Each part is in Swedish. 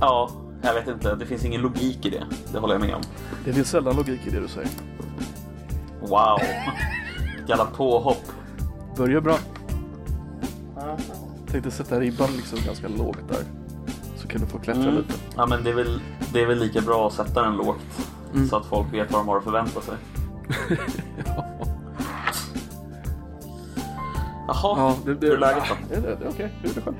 Ja, jag vet inte. Det finns ingen logik i det. Det håller jag med om. Det finns sällan logik i det du säger. Wow. Jävla påhopp. Börjar bra. Tänkte sätta ribban liksom ganska lågt där. Så kan du få klättra Mm. lite. Ja, men det är, väl, det är väl lika bra att sätta den lågt. Mm. Så att folk vet vad de har att förvänta sig. Jaha, Ja, det, det, hur är läget då? Ja, det, det är okej. Hur är det själv?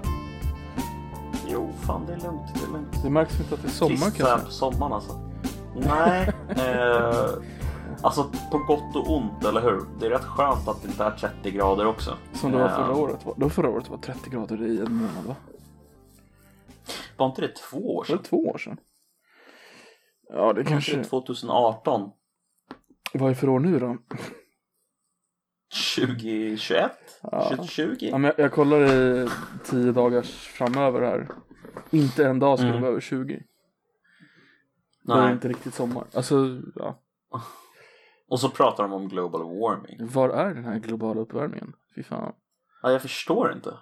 Jo, fan det är lugnt. Det är lugnt. Det märks inte att det är sommar här kanske. på sommaren alltså. Nej, eh, alltså på gott och ont, eller hur? Det är rätt skönt att det inte är 30 grader också. Som det var Eh, förra året. va? Det var förra året var 30 grader i en månad va? Var inte det två år Var sedan? det två år sedan? Ja, det Kanske kanske... det 2018? Vad är för år nu då? 2021? Ja. 2020? Ja, men jag, jag kollar i tio dagars framöver här. Inte en dag ska det Mm. vara över 20. Det är inte riktigt sommar. Alltså, ja. Och så pratar de om global warming. Var är den här globala uppvärmningen? Fy fan. Ja, jag förstår inte.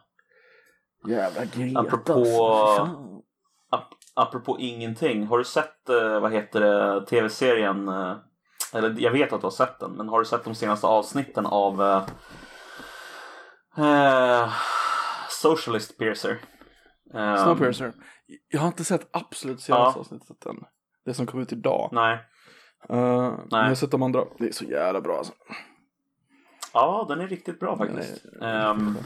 Jävla Greta. Apropå- Fy fan. Ap apropå ingenting, har du sett, eh, vad heter det, tv-serien, eh, eller jag vet att du har sett den, men har du sett de senaste avsnitten av eh, eh, Socialist Piercer? Um, Snowpiercer. Jag har inte sett absolut senaste Ja. avsnittet än. Det som kom ut idag. Nej. Uh, Men jag har Nej. sett de andra. Det är så jävla bra alltså. Ja, den är riktigt bra faktiskt. Är- Ehm,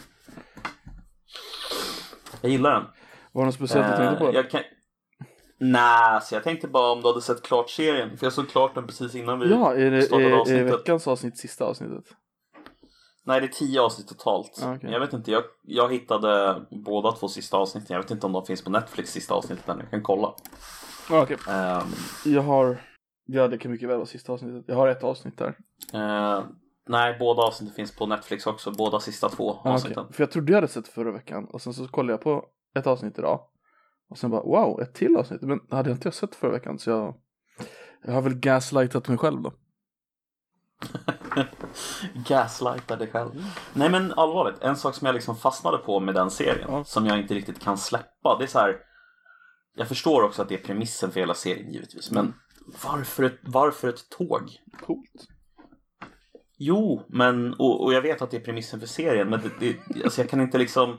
jag gillar den. Var det något speciellt du tänkte på? Jag kan... Nej, så jag tänkte bara om du hade sett klart serien. För jag såg klart den precis innan vi Ja, är det, startade är, är avsnittet. veckans avsnitt sista avsnittet? Nej, det är tio avsnitt totalt. Ah. Men Jag vet inte, jag, jag hittade båda två sista avsnitten. Jag vet inte om de finns på Netflix sista avsnittet än. Jag kan kolla. Ja, okej. Ehm, Jag har... Ja, det kan mycket väl vara sista avsnittet. Jag har ett avsnitt där. eh, nej, båda avsnitten finns på Netflix också. Båda sista två Ah, avsnitten. För jag trodde jag hade sett förra veckan. Och sen så kollade jag på ett avsnitt idag. Och sen bara wow, ett till avsnitt. Men hade jag inte sett förra veckan så jag... Jag har väl gaslightat mig själv då. Gaslighta dig själv. Nej men allvarligt, en sak som jag liksom fastnade på med den serien, Ja. som jag inte riktigt kan släppa, det är så här. Jag förstår också att det är premissen för hela serien givetvis, men varför ett, varför ett tåg? Coolt. Jo, men, och, och jag vet att det är premissen för serien, men det, det, alltså jag kan inte liksom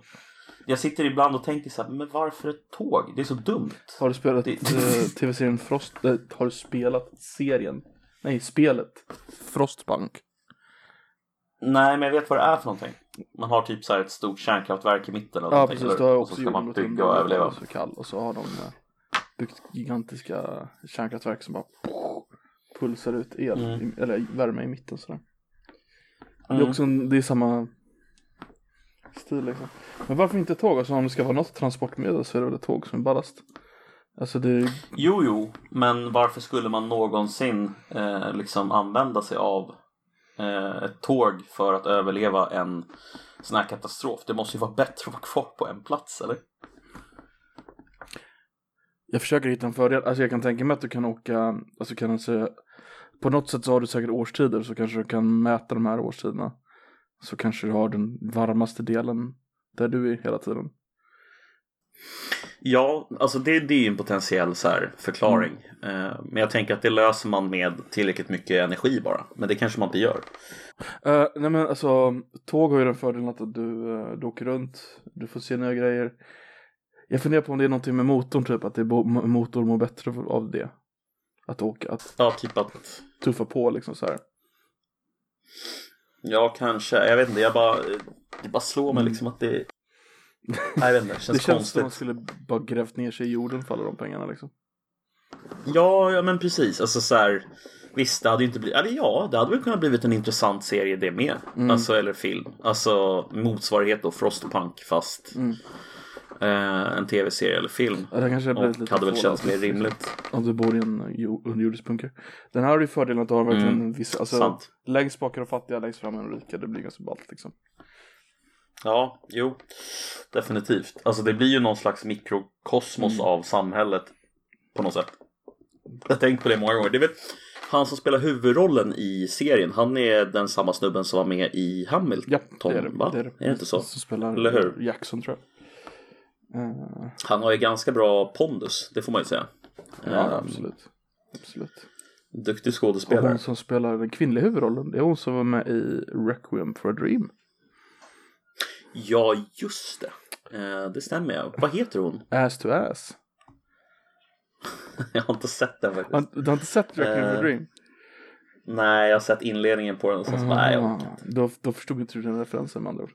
Jag sitter ibland och tänker så här, men varför ett tåg? Det är så dumt. Har du spelat Det- eh, tv-serien Frost? Eh, har du spelat serien? Nej, spelet. Frostbank. Nej, men jag vet vad det är för någonting. Man har typ så här ett stort kärnkraftverk i mitten eller Ja, precis. Då har jag Och så också ska man bygga och överleva. Så kall och så har de eh, byggt gigantiska kärnkraftverk som bara pulsar ut el, Mm. i, eller värme i mitten sådär. Det är Mm. också det är samma stil liksom. Men varför inte tåg? Alltså om det ska vara något transportmedel så är det väl tåg som är ballast. Alltså det Jo, jo, men varför skulle man någonsin eh, liksom använda sig av Eh, ett tåg för att överleva en sån här katastrof? Det måste ju vara bättre att vara kvar på en plats, eller? Jag försöker hitta en fördel, alltså jag kan tänka mig att du kan åka, alltså kan du säga, på något sätt så har du säkert årstider så kanske du kan mäta de här årstiderna. Så kanske du har den varmaste delen där du är hela tiden. Ja, alltså det, det är ju en potentiell så här förklaring. Eh, men jag tänker att det löser man med tillräckligt mycket energi bara. Men det kanske man inte gör. Uh, nej men alltså, tåg har ju den fördelen att du, eh, du åker runt, du får se nya grejer. Jag funderar på om det är någonting med motorn typ, att det motorn mår bättre av det. Att åka, att Ja, typ att... tuffa på liksom så här. Ja, kanske. Jag vet inte. Jag bara... Det bara slår mig liksom att det... Nej, jag vet inte. Det känns det känns konstigt. som att man skulle bara grävt ner sig i jorden för alla de pengarna liksom. Ja, ja men precis. Alltså så här, visst, det hade ju inte blivit, eller ja, det hade väl kunnat blivit en intressant serie det med. Mm. Alltså, eller film. Alltså motsvarighet då Frostpunk fast Mm. eh, en tv-serie eller film. Ja, det kanske blivit lite hade väl känts mer rimligt. Om du bor i en jo- underjordisk bunker. Den här har ju fördelen att du har verkligen Mm, en viss, alltså sant. längst bak är de fattiga, längst fram är de rika. Det blir ganska ballt liksom. Ja, jo. Definitivt. Alltså det blir ju någon slags mikrokosmos Mm. av samhället. På något sätt. Jag har tänkt på det många gånger. Det är väl han som spelar huvudrollen i serien. Han är den samma snubben som var med i Hamilton. Ja, det är det. va? Det är, det. Är det inte så? Som spelar Eller hur? Jackson tror jag. Eh, Han har ju ganska bra pondus, det får man ju säga. ja, Eh, absolut. Absolut. Duktig Och skådespelare. hon som spelar den kvinnliga huvudrollen, det är hon som var med i Requiem for a Dream. Ja, just det. Eh, det stämmer ja. Vad heter hon? Ass to ass. Jag har inte sett den faktiskt. Du har inte sett Requiem for Eh, Dream? Nej, jag har sett inledningen på den och sen så bara, nej, jag orkar inte. då, då förstod inte du den referensen med andra ord.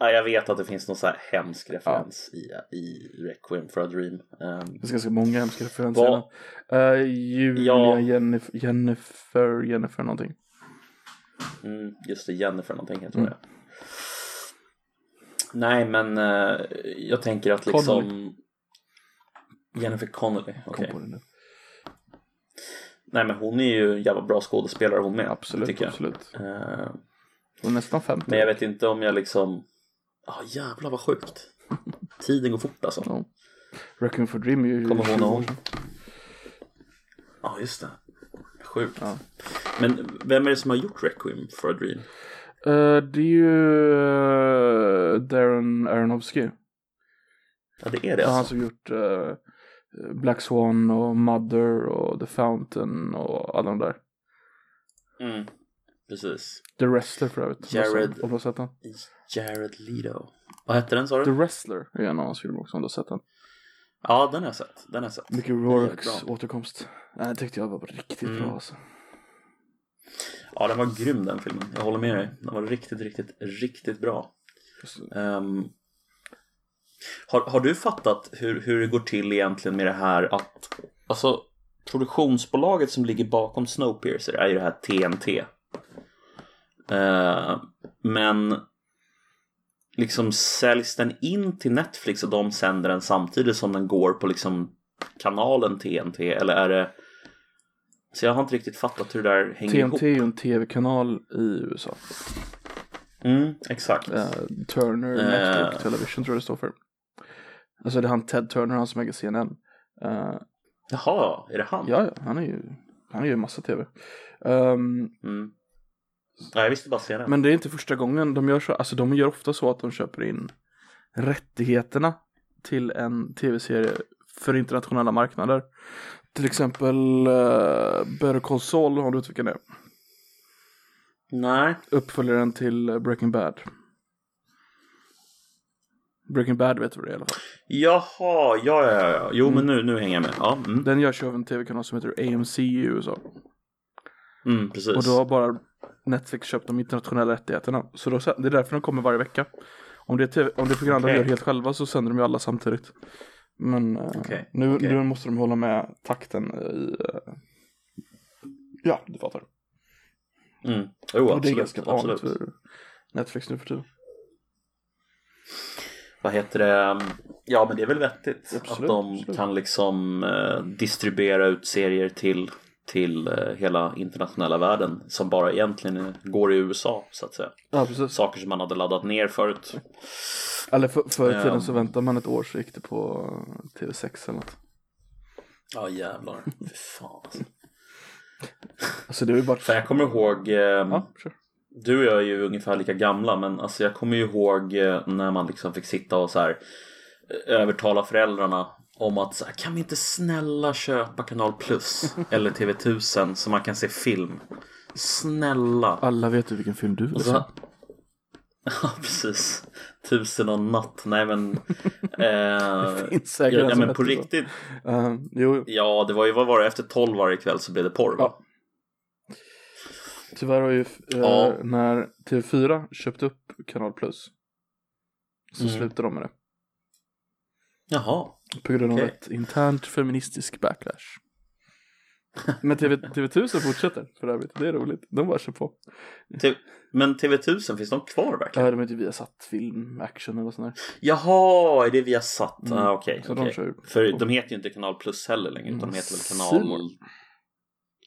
Nej, jag vet att det finns någon så här hemsk referens i, i Requiem for a Dream. Ehm, Det finns ganska många hemska referenser. Uh, Julia, Ja. Jennifer, Jennifer, Jennifer någonting. mm, just det, Jennifer någonting jag tror Mm. jag. Nej, men eh, jag tänker att liksom... Connolly. Jennifer Connelly, Kom på det nu. Nej, men hon är ju en jävla bra skådespelare hon med. Absolut, tycker jag. absolut. Eh, Hon är nästan 50. men jag vet inte om jag liksom... Ja, jävlar vad sjukt. Tiden går fort alltså. Ja. Requiem for Dream är ju Kommer hon 20 år ihåg? sedan. Ja, just det. Sjukt. Ja. Men vem är det som har gjort Requiem for a Dream? Eh, det är ju eh, Darren Aronofsky. Ja, det är det Ja, han alltså. som gjort eh, Black Swan och Mother och The Fountain och alla de där. Mm. Precis. The Wrestler för övrigt. Jared- Om du har sett den. Jared Leto. Vad hette den sa The du? Wrestler är en av hans filmer också om du har sett den. Ja, den har jag sett. Den har jag sett. Mycket Rourkes återkomst. Den tyckte jag var riktigt Mm. bra alltså. Ja, den var grym den filmen. Jag håller med dig. Den var riktigt, riktigt, riktigt bra. Ehm, har, har du fattat hur, hur det går till egentligen med det här att alltså produktionsbolaget som ligger bakom Snowpiercer är ju det här TNT. Eh, men liksom säljs den in till Netflix och de sänder den samtidigt som den går på liksom kanalen TNT eller är det så jag har inte riktigt fattat hur det där hänger TNT är ihop. ju en tv-kanal i USA. Mm, exakt. Eh, Turner Eh. Network Television tror jag det står för. Alltså det är han Ted Turner, han som äger CNN. Eh, Jaha, är det han? ja, ja, han är ju, han är ju massa tv. Ehm, Mm. Ja, jag visste bara den. men det är inte första gången de gör så. Alltså de gör ofta så att de köper in rättigheterna till en tv-serie för internationella marknader. Till exempel uh, Better Call Saul, har du vet vilken det är? Nej. Uppföljaren till Breaking Bad. Breaking Bad vet du vad det är i alla fall. Jaha, ja, ja, ja. Jo, men nu, nu hänger jag med. Ja, mm. Den görs ju av en tv-kanal som heter AMC i USA. Mm, precis. Och då har bara Netflix köpt de internationella rättigheterna. Så då, det är därför de kommer varje vecka. Om det är, TV, om det är program de Okej. gör helt själva så sänder de ju alla samtidigt. Men eh, Okej, nu, okej. nu måste de hålla med takten i... eh, ja, du fattar. Mm. Jo, och det är ganska vanligt för Netflix nu för tiden. Vad heter det? Ja, men det är väl vettigt Absolut, att de absolut. kan liksom eh, distribuera ut serier till, till eh, hela internationella världen som bara egentligen går i USA, så att säga. Ja. Saker som man hade laddat ner förut. Eller för, förr i tiden Ehm. så väntade man ett år så gick det på TV6 eller något. Ja, jävlar. Fy fan. alltså. Alltså det ju bara... För jag kommer ihåg, eh, Ja, kör. du och jag är ju ungefär lika gamla men alltså jag kommer ju ihåg eh, när man liksom fick sitta och så här eh, övertala föräldrarna om att så här, kan vi inte snälla köpa kanal plus eller TV1000 så man kan se film. Snälla. Alla vet ju vilken film du vill se. så, ja precis. Tusen och natt. Nej men. Eh, finns säkert ja, ja, men på riktigt. Uh, jo, Ja det var ju vad var det efter 12 varje kväll så blev det porr? Ja. tyvärr har ju eh, Ja. när TV4 köpte upp Kanal Plus så Mm. slutade de med det. Jaha. På grund av ett internt feministisk backlash. Men TV, TV1000 fortsätter för övrigt, det är roligt. De bara kör på. Men TV1000 finns de kvar verkligen? Ja, de heter Viasat film, action eller sånt där. Jaha, är det via satt? Mm. Ah, okej. De kör ju För på. de heter ju inte kanal plus heller längre utan de heter väl kanal... C-more.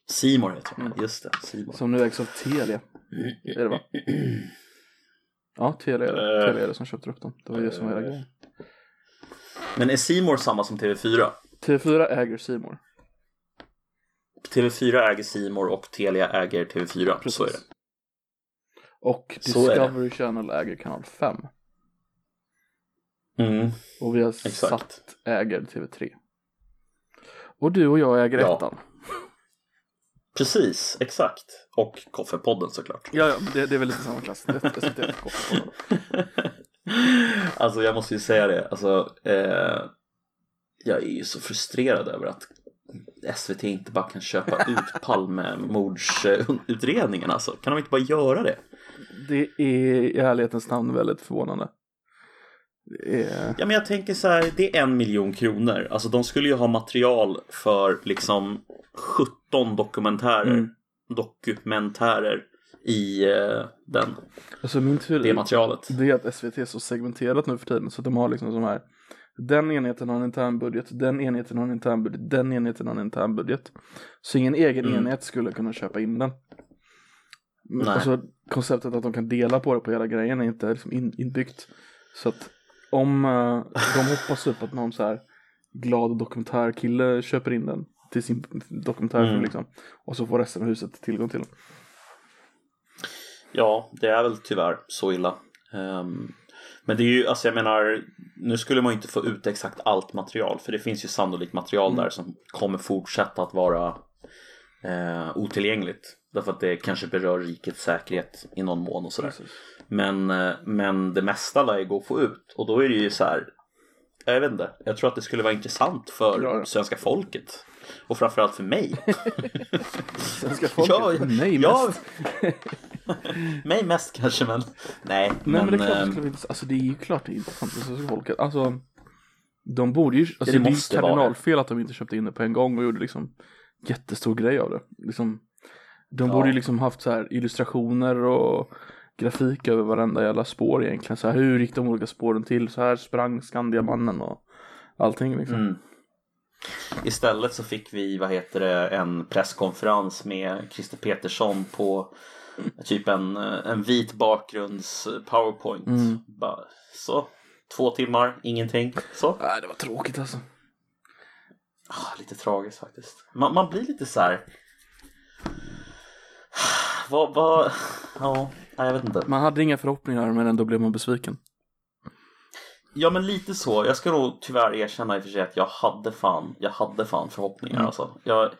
Simor heter de, Mm. just det. Simor. Som nu ägs av Telia. Är det va? Ja, Telia. Eh. Telia är det som köpte upp dem. Det var det som var hela grejen. Men är Simor samma som TV4? TV4 äger Simor. TV4 äger Simor och Telia äger TV4. Så är det. Och det. Discovery Channel äger kanal 5. Mm. Och vi har Exakt. satt äger TV3. Och du och jag äger Ja. ettan. Precis, exakt. Och Koffepodden såklart. Ja, ja det, det är väl lite samma klass. SVT och Koppelpodden. Alltså jag måste ju säga det, alltså eh, jag är ju så frustrerad över att SVT inte bara kan köpa ut Palmemordsutredningen alltså. Kan de inte bara göra det? Det är i ärlighetens namn väldigt förvånande. Är... Ja men jag tänker så här, det är en miljon kronor. Alltså de skulle ju ha material för liksom 17 dokumentärer. Mm. Dokumentärer i eh, den, Alltså min teori det materialet. det är att SVT är så segmenterat nu för tiden så att de har liksom de här den enheten har en intern budget, den enheten har en intern budget, den enheten har en intern budget. Så ingen egen Mm. enhet skulle kunna köpa in den. Nej. Alltså konceptet att de kan dela på det på hela grejen är inte liksom in, inbyggt. Så att om eh, de hoppas upp att någon så här glad dokumentärkille köper in den till sin dokumentärfilm Mm. liksom. Och så får resten av huset tillgång till den. Ja, det är väl tyvärr så illa. Ehm, men det är ju, alltså jag menar, nu skulle man ju inte få ut exakt allt material för det finns ju sannolikt material där som kommer fortsätta att vara eh, otillgängligt. Därför att det kanske berör rikets säkerhet i någon mån och sådär. Precis. Men, eh, men det mesta lär ju gå att få ut och då är det ju så här. Jag vet inte, jag tror att det skulle vara intressant för Ja, ja. svenska folket. Och framförallt för mig. Svenska folket? Ja, ja. Nej, Ja. mest. mig mest kanske men nej. Nej men, det är klart det ehm, skulle. Alltså det är ju klart det är intressant för svenska folket. Alltså de borde ju, alltså det det, är ju kardinalfel att de inte köpte in det på en gång och gjorde liksom jättestor grej av det. Liksom, de Ja. borde ju liksom haft så här illustrationer och grafik över varenda jävla spår egentligen. Så här, hur gick de olika spåren till? Så här sprang Skandiamannen och allting liksom. Mm. Istället så fick vi, vad heter det, en presskonferens med Christer Petersson på typ en, en vit bakgrunds powerpoint. Mm. Bara, så, två timmar, ingenting. Så. Nej det var tråkigt alltså. Ah, lite tragiskt faktiskt. Man, man blir lite så här. Vad, vad, ja, nej, jag vet inte. Man hade inga förhoppningar men ändå blev man besviken. Ja men lite så. Jag ska nog tyvärr erkänna i och för sig att jag hade fan, jag hade fan förhoppningar Mm. alltså. Jag,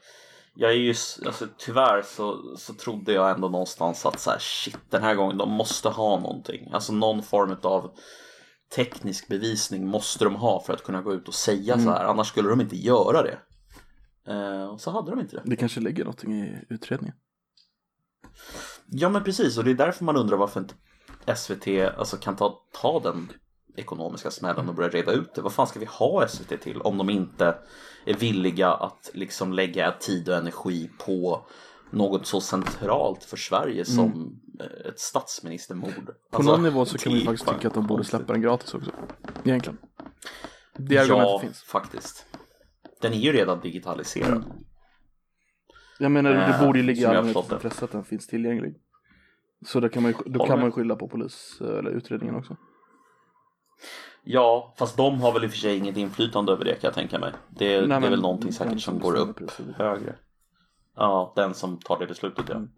jag är ju, alltså tyvärr så, så trodde jag ändå någonstans att så här, shit den här gången de måste ha någonting. Alltså någon form av teknisk bevisning måste de ha för att kunna gå ut och säga Mm. så här. Annars skulle de inte göra det. Eh, och så hade de inte det. Det kanske ligger någonting i utredningen. Ja men precis och det är därför man undrar varför inte SVT alltså, kan ta, ta den ekonomiska smällen och börja reda ut det. Vad fan ska vi ha SVT till om de inte är villiga att liksom lägga tid och energi på något så centralt för Sverige som eh, ett statsministermord. På Alltså, någon nivå så kan vi är faktiskt tycka att de borde släppa den gratis också. Egentligen. Det argumentet Ja, finns. faktiskt. Den är ju redan digitaliserad. Mm. Jag menar det Eh, borde ju ligga i allmänhetens intresse att den finns tillgänglig. Så då kan man ju, då Håller kan man med. ju skylla på polis eh, eller utredningen också. Ja, fast de har väl i och för sig inget inflytande över det kan jag tänka mig. Det, Nej, det är men väl någonting säkert som går upp högre. Ja, den som tar det beslutet ja. Mm.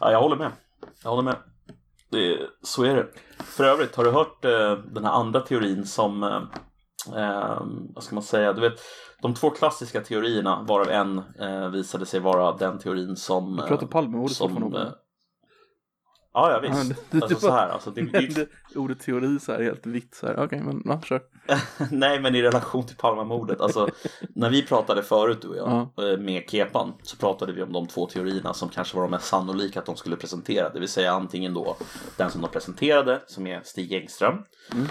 Ja, jag håller med. Jag håller med. Det, så är det. För övrigt, har du hört eh, den här andra teorin som, eh, eh, vad ska man säga, du vet, de två klassiska teorierna varav en eh, visade sig vara den teorin som... Eh, pratar Palmemordet som, fortfarande eh. Ja, ja Ja, visst. det- det alltså var- så här, alltså, det, det, Nämnde ordet teori så här helt vitt så här. Okej men ja, kör. Nej men i relation till Palmemordet, alltså när vi pratade förut du och jag eh, med Kepan så pratade vi om de två teorierna som kanske var de mest sannolika att de skulle presentera. Det vill säga antingen då den som de presenterade som är Stig Engström. Mm.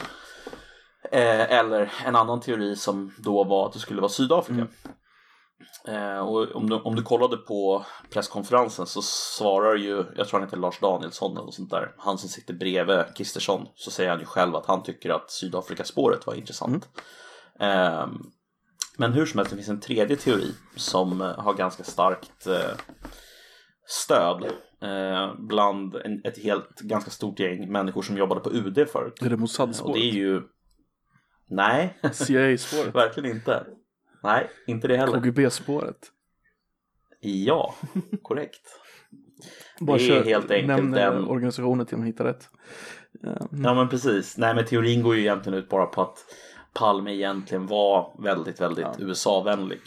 Eh, eller en annan teori som då var att det skulle vara Sydafrika. Eh, och om du, om du kollade på presskonferensen så svarar ju, jag tror han heter Lars Danielsson eller sånt där, han som sitter bredvid Kristersson, så säger han ju själv att han tycker att Sydafrikaspåret var intressant. Eh, men hur som helst, det finns en tredje teori som eh, har ganska starkt eh, stöd eh, bland en, ett helt ganska stort gäng människor som jobbade på UD förut. Är det Och det är Mossad-spåret? ju... Nej, CIA-spåret? verkligen inte. Nej, inte det heller. KGB-spåret? Ja, korrekt. Bara Det är helt enkelt nämn den- organisationen till man hittar rätt. Ja, Ja men precis. Nej men teorin går ju egentligen ut bara på att Palme egentligen var väldigt, väldigt Ja. USA-vänlig.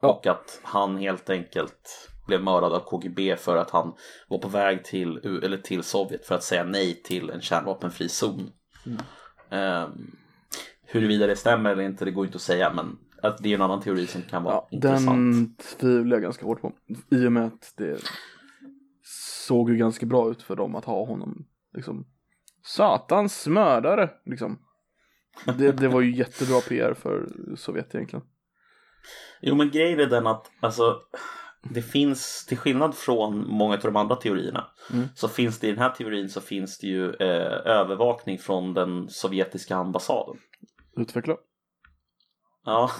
Ja. Och att han helt enkelt blev mördad av KGB för att han var på väg till, eller till Sovjet för att säga nej till en kärnvapenfri zon. Mm. Ehm, huruvida det stämmer eller inte, det går inte att säga men att det är en annan teori som kan vara Ja, intressant. den tvivlar jag ganska hårt på. I och med att det såg ju ganska bra ut för dem att ha honom liksom Satans mördare liksom. Det, det var ju jättebra PR för Sovjet egentligen. Jo men grejen är den att alltså det finns, till skillnad från många av de andra teorierna, Mm. så finns det i den här teorin så finns det ju eh, övervakning från den sovjetiska ambassaden. Utveckla. Ja,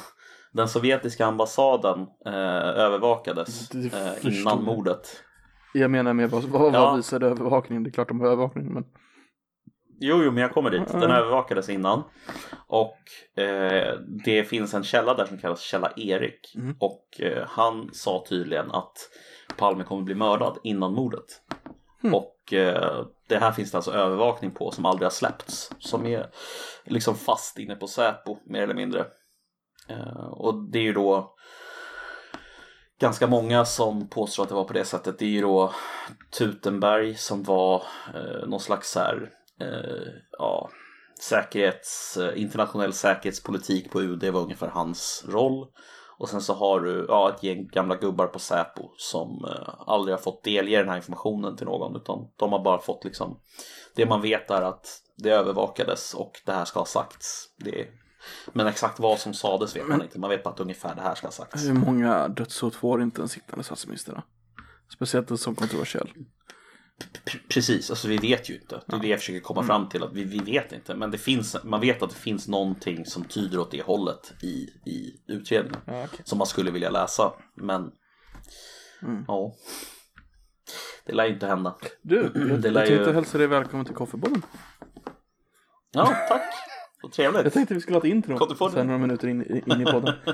den sovjetiska ambassaden eh, övervakades eh, innan mordet. Jag menar med vad, vad, Ja. visade övervakningen? Det är klart de har övervakning men Jo, jo, men jag kommer dit. Den övervakades innan. Och eh, det finns en källa där som kallas Källa Erik. Mm. Och eh, han sa tydligen att Palme kommer bli mördad innan mordet. Mm. Och eh, det här finns det alltså övervakning på som aldrig har släppts. Som är liksom fast inne på Säpo mer eller mindre. Eh, och det är ju då ganska många som påstår att det var på det sättet. Det är ju då Tutenberg som var eh, någon slags så här, eh, ja, säkerhets, eh, internationell säkerhetspolitik på UD var ungefär hans roll. Och sen så har du ja, ett gäng gamla gubbar på Säpo som eh, aldrig har fått delge den här informationen till någon utan de har bara fått liksom det man vet är att det övervakades och det här ska ha sagts. Det men exakt vad som sades vet man inte. Man vet bara att ungefär det här ska ha sagts. hur många dödshot får inte en sittande statsminister? Speciellt en sån kontroversiell. P- Precis, alltså vi vet ju inte. Det är det jag försöker komma fram till. Att vi, vi vet inte. Men det finns, man vet att det finns någonting som tyder åt det hållet i, i utredningen. Ja, okay. Som man skulle vilja läsa. Men Mm. ja. Det lär ju inte hända. Du, jag, Det lär jag tänkte ju- hälsa dig välkommen till Koffebollen. Ja, tack. Vad trevligt. Jag tänkte vi skulle ha ett intro få det? sen några minuter in, in i podden.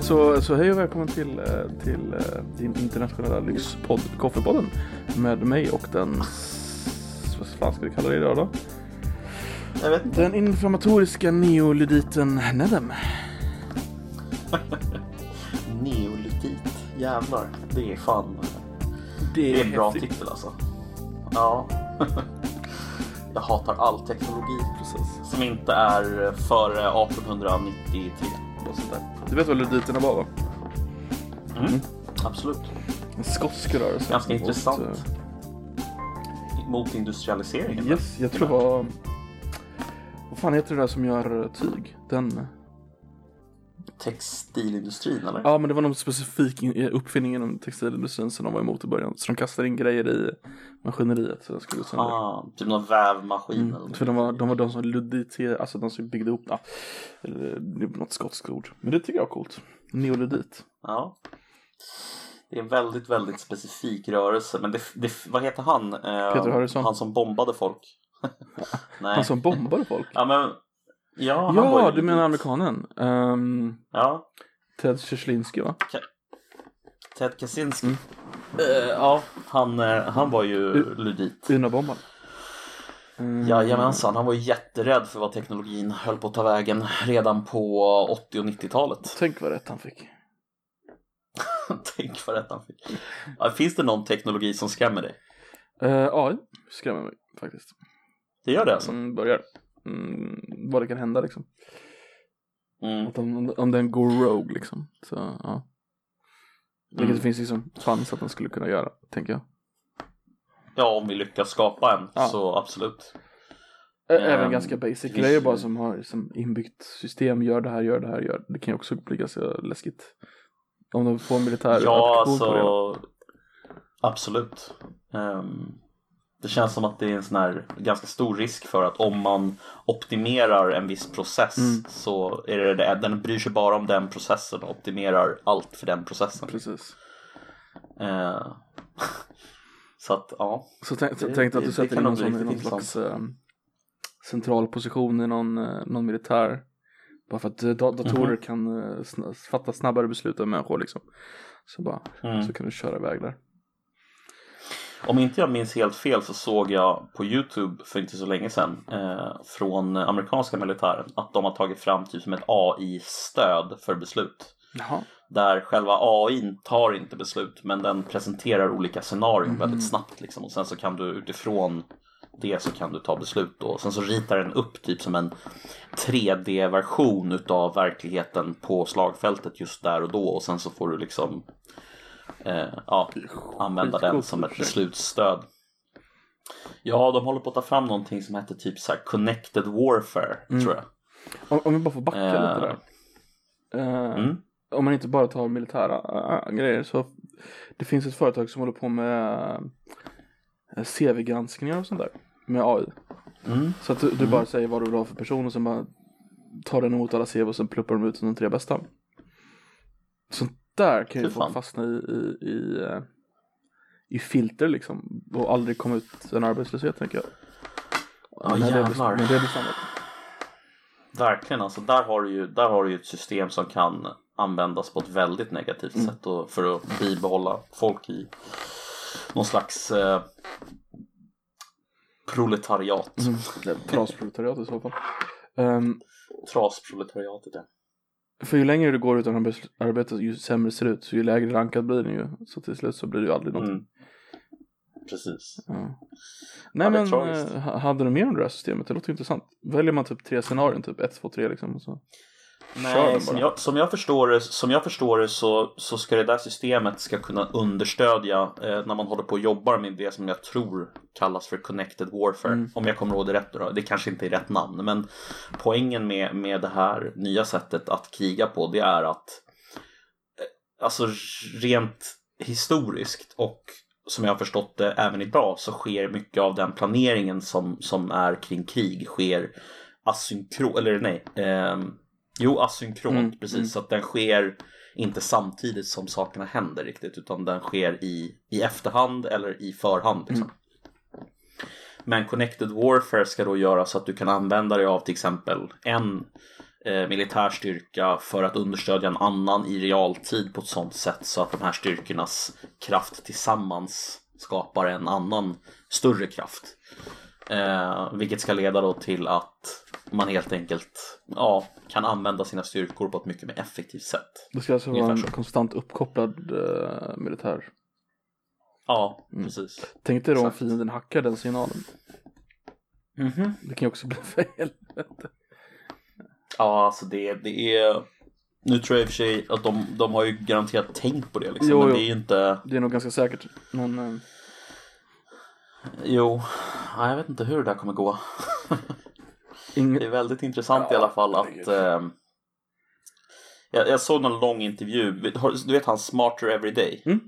Så, så hej och välkommen till, eh, till eh, din internationella lyxpodd Koffepodden med mig och den, vad fan ska vi kalla det idag då? Jag vet inte. Den inflammatoriska neolyditen Nedem. Neolydit. Jävlar. Det är fan. Det Det är en bra titel alltså. Ja. Jag hatar all teknologi. Precis. Som inte är före 1893. Och sånt där. Du vet vad lyditerna var va? Mm. Absolut. En skotsk rörelse. Ganska mot, intressant. eh, Mot industrialiseringen. Yes, jag tror det var... Vad fan heter det där som gör eh, tyg? Den... Textilindustrin eller? Ja men det var någon specifik in- uppfinning inom textilindustrin som de var emot i början. Så de kastade in grejer i maskineriet så den skulle sönder. Ah, typ någon vävmaskin eller Mm, något. för de var, de var de som ludite, alltså de som byggde upp, ja, eller något skotskt ord. Men det tycker jag är coolt. Neoludit. Ja. Det är en väldigt, väldigt specifik rörelse. Men det, det, vad heter han? Eh, Peter Harrison. Han som bombade folk. Han som bombade folk. Ja men. Ja, han var Ja, ju du menar amerikanen. Um, Ja. Ted Kieślinski va? Ted Kaczynski. Mm. Eh, ja, han, eh, han var ju U- ludit. Unabombaren. Mm. Jajamensan, han var jätterädd för vad teknologin höll på att ta vägen redan på 80 och 90-talet. Tänk vad rätt han fick. Tänk vad rätt han fick. Ja, finns det någon teknologi som skrämmer dig? Uh, AI skrämmer mig faktiskt. Det gör det alltså? Mm, börjar. Mm, vad det kan hända liksom. Mm. Att om, om den går rogue liksom. Så ja. Vilket Mm. det finns liksom chans att den skulle kunna göra, tänker jag. Ja, om vi lyckas skapa en Ja. så absolut. Ä- Även Ehm, ganska basic finns grejer bara som har som inbyggt system, gör det här, gör det här, gör det kan ju också bli ganska läskigt. Om de får en militär Ja, det. alltså. Absolut. Ehm, det känns som att det är en sån här ganska stor risk för att om man optimerar en viss process Mm. så är det det, den bryr sig bara om den processen och optimerar allt för den processen. Precis. Eh, så att ja. Så tänk, Det- tänk att du sätter in någon sån i någon slags eh, central position i någon, eh, någon militär. Bara för att eh, da- datorer Mhm. kan eh, sn- fatta snabbare beslut än människor liksom. Så bara, Mm. så kan du köra iväg där. Om inte jag minns helt fel så såg jag på Youtube för inte så länge sedan eh, från amerikanska militären att de har tagit fram typ som ett AI-stöd för beslut. Jaha. Där själva AI tar inte beslut men den presenterar olika scenarion väldigt snabbt liksom. Och sen så kan du utifrån det så kan du ta beslut då. Sen så ritar den upp typ som en 3D-version utav verkligheten på slagfältet just där och då. Och sen så får du liksom eh, ja, använda den som ett beslutsstöd. Ja, de håller på att ta fram någonting som heter typ så här Connected Warfare, tror jag. Om, om vi bara får backa Eh, lite där. Eh, Mm. Om man inte bara tar militära äh, grejer så det finns ett företag som håller på med äh, CV-granskningar och sånt där med AI. Mm. Så att du, du bara säger vad du vill ha för person och sen bara tar den emot alla CV och sen pluppar de ut de tre bästa. Sånt där kan ju folk fastna i, i, i, eh, i filter liksom och aldrig komma ut en arbetslöshet tänker jag. Ja, det jävlar. det blir standard. Verkligen, alltså där har, du ju, där har du ju ett system som kan användas på ett väldigt negativt Mm. sätt och för att bibehålla folk i någon slags eh, proletariat. Mm. Det Trasproletariat i så fall. Um, Trasproletariatet ja. För ju längre du går utan arbete ju sämre ser det ut. Så ju lägre rankad blir den ju. Så till slut så blir det ju aldrig något. Mm. Precis. Ja. Ja, Nej är men eh, ha- hade du mer om det här systemet? Det låter intressant. Väljer man typ tre scenarion, typ 1, 2, 3 liksom. Och så. Nej, som jag, som jag förstår det, som jag förstår det så, så ska det där systemet ska kunna understödja eh, när man håller på och jobbar med det som jag tror kallas för connected warfare. Mm. Om jag kommer ihåg det rätt då. Det kanske inte är rätt namn. Men poängen med, med det här nya sättet att kriga på det är att eh, alltså rent historiskt och som jag har förstått det även idag så sker mycket av den planeringen som, som är kring krig sker asynkron, eller nej, ehm, jo asynkront Mm, precis. mm. Så att den sker inte samtidigt som sakerna händer riktigt utan den sker i, i efterhand eller i förhand. Liksom. Men Connected Warfare ska då göra så att du kan använda dig av till exempel en eh, militär styrka för att understödja en annan i realtid på ett sånt sätt så att de här styrkornas kraft tillsammans skapar en annan större kraft. Eh, vilket ska leda då till att man helt enkelt ja, kan använda sina styrkor på ett mycket mer effektivt sätt. Det ska alltså vara Ungefär en så. konstant uppkopplad eh, militär. Ja, Mm. precis. Tänk dig då om fienden hackar den signalen. Mhm. Det kan ju också bli för helvete. Ja, alltså det, det är... Nu tror jag i och för sig att de, de har ju garanterat tänkt på det liksom. Jo, men jo. det är inte... Det är nog ganska säkert. Men eh, Jo, ja, jag vet inte hur det där kommer gå. Det är väldigt intressant i Ja, alla fall att... Eh, jag, jag såg någon lång intervju. Du vet han Smarter Everyday? Mm.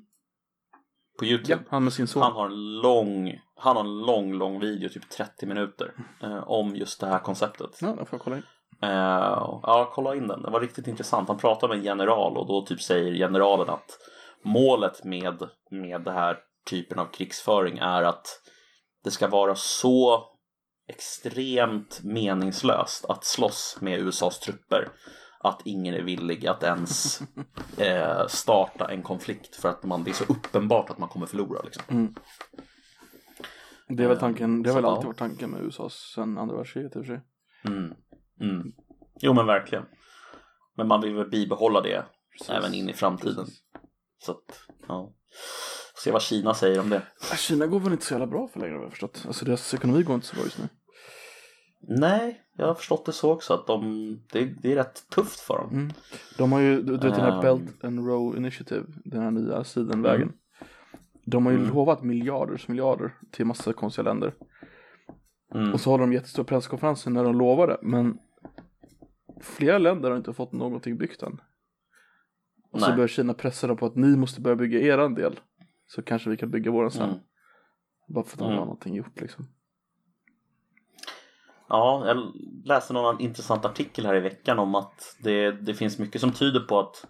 På YouTube. Ja, han med sin son. Han har en lång, han har en lång, lång video, typ 30 minuter, eh, om just det här konceptet. Ja, då får jag kolla in. Eh, ja, kolla in den. Det var riktigt intressant. Han pratar med en general och då typ säger generalen att målet med, med den här typen av krigsföring är att det ska vara så extremt meningslöst att slåss med USAs trupper att ingen är villig att ens eh, starta en konflikt för att man, det är så uppenbart att man kommer förlora. Liksom. Mm. Det är väl tanken, det har väl alltid varit tanken med USA sen andra världskriget i och för sig. Mm. Mm. Jo men verkligen. Men man vill väl bibehålla det Precis. även in i framtiden. Precis. Så att, ja. Se vad Kina säger om det. Ja, Kina går väl inte så jävla bra för längre har jag förstått. Alltså deras ekonomi går inte så bra just nu. Nej, jag har förstått det så också att de, det, det är rätt tufft för dem. Mm. De har ju, du du vet den här Ehm. Belt and Row Initiative, den här nya sidenvägen. De har ju Mm. lovat miljarders miljarder till massa konstiga länder. Mm. Och så håller de jättestora presskonferenser när de lovar det. Men flera länder har inte fått någonting byggt än. Och så Nej. börjar Kina pressa dem på att ni måste börja bygga eran del. Så kanske vi kan bygga våran sen. Mm. Bara för att de Mm. har någonting gjort liksom. Ja, jag läste någon intressant artikel här i veckan om att det, det finns mycket som tyder på att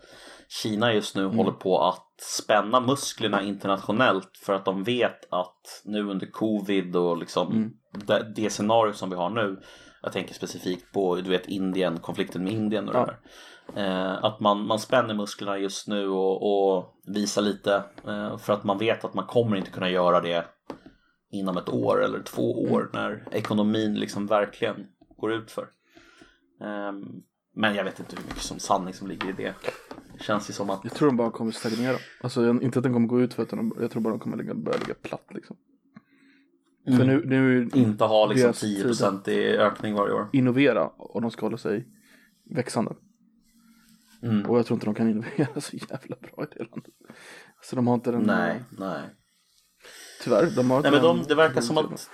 Kina just nu håller på att spänna musklerna internationellt för att de vet att nu under covid och liksom Mm. det, det scenario som vi har nu jag tänker specifikt på du vet Indien, konflikten med Indien och Ja. det där. Eh, att man, man spänner musklerna just nu och, och visar lite eh, för att man vet att man kommer inte kunna göra det inom ett år eller två år när ekonomin liksom verkligen går ut för. Ehm, men jag vet inte hur mycket som sanning som ligger i det. Det känns ju som att Jag tror de bara kommer stagnera. Alltså jag- inte att den kommer gå ut för utan de- jag tror bara de kommer ligga, börja ligga platt liksom. För nu, nu inte ha liksom Deras 10% i ökning varje år. innovera och de ska hålla sig växande. Mm. Och jag tror inte de kan innovera så jävla bra i det landet. Så de har inte den, Nej, nej. tyvärr, de har inte Nej men de, det verkar som att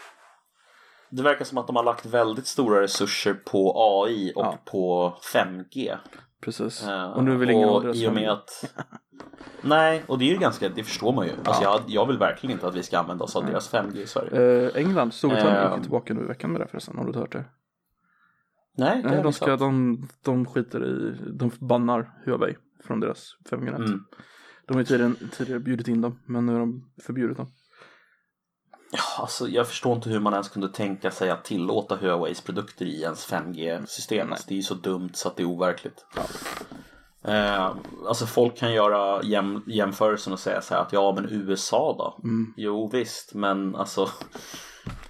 det verkar som att de har lagt väldigt stora resurser på AI och Ja. på 5G. Precis. Eh, och nu vill ingen ha deras i och med att Nej, och det är ju ganska, det förstår man ju. Alltså jag, jag vill verkligen inte att vi ska använda oss av deras 5G i Sverige. Eh, England, Storbritannien Eh, gick ju tillbaka nu i veckan med det förresten, har du hört det? Nej, det Nej, de, ska, de, de skiter i, de bannar Huawei från deras 5G-nät. Mm. De har ju tidigare, tidigare bjudit in dem, men nu har de förbjudit dem. Ja, alltså, jag förstår inte hur man ens kunde tänka sig att tillåta Huaweis produkter i ens 5G-system. Alltså, det är ju så dumt så att det är overkligt. Eh, alltså folk kan göra jäm, jämförelsen och säga så här att ja men USA då? Mm. Jo visst men alltså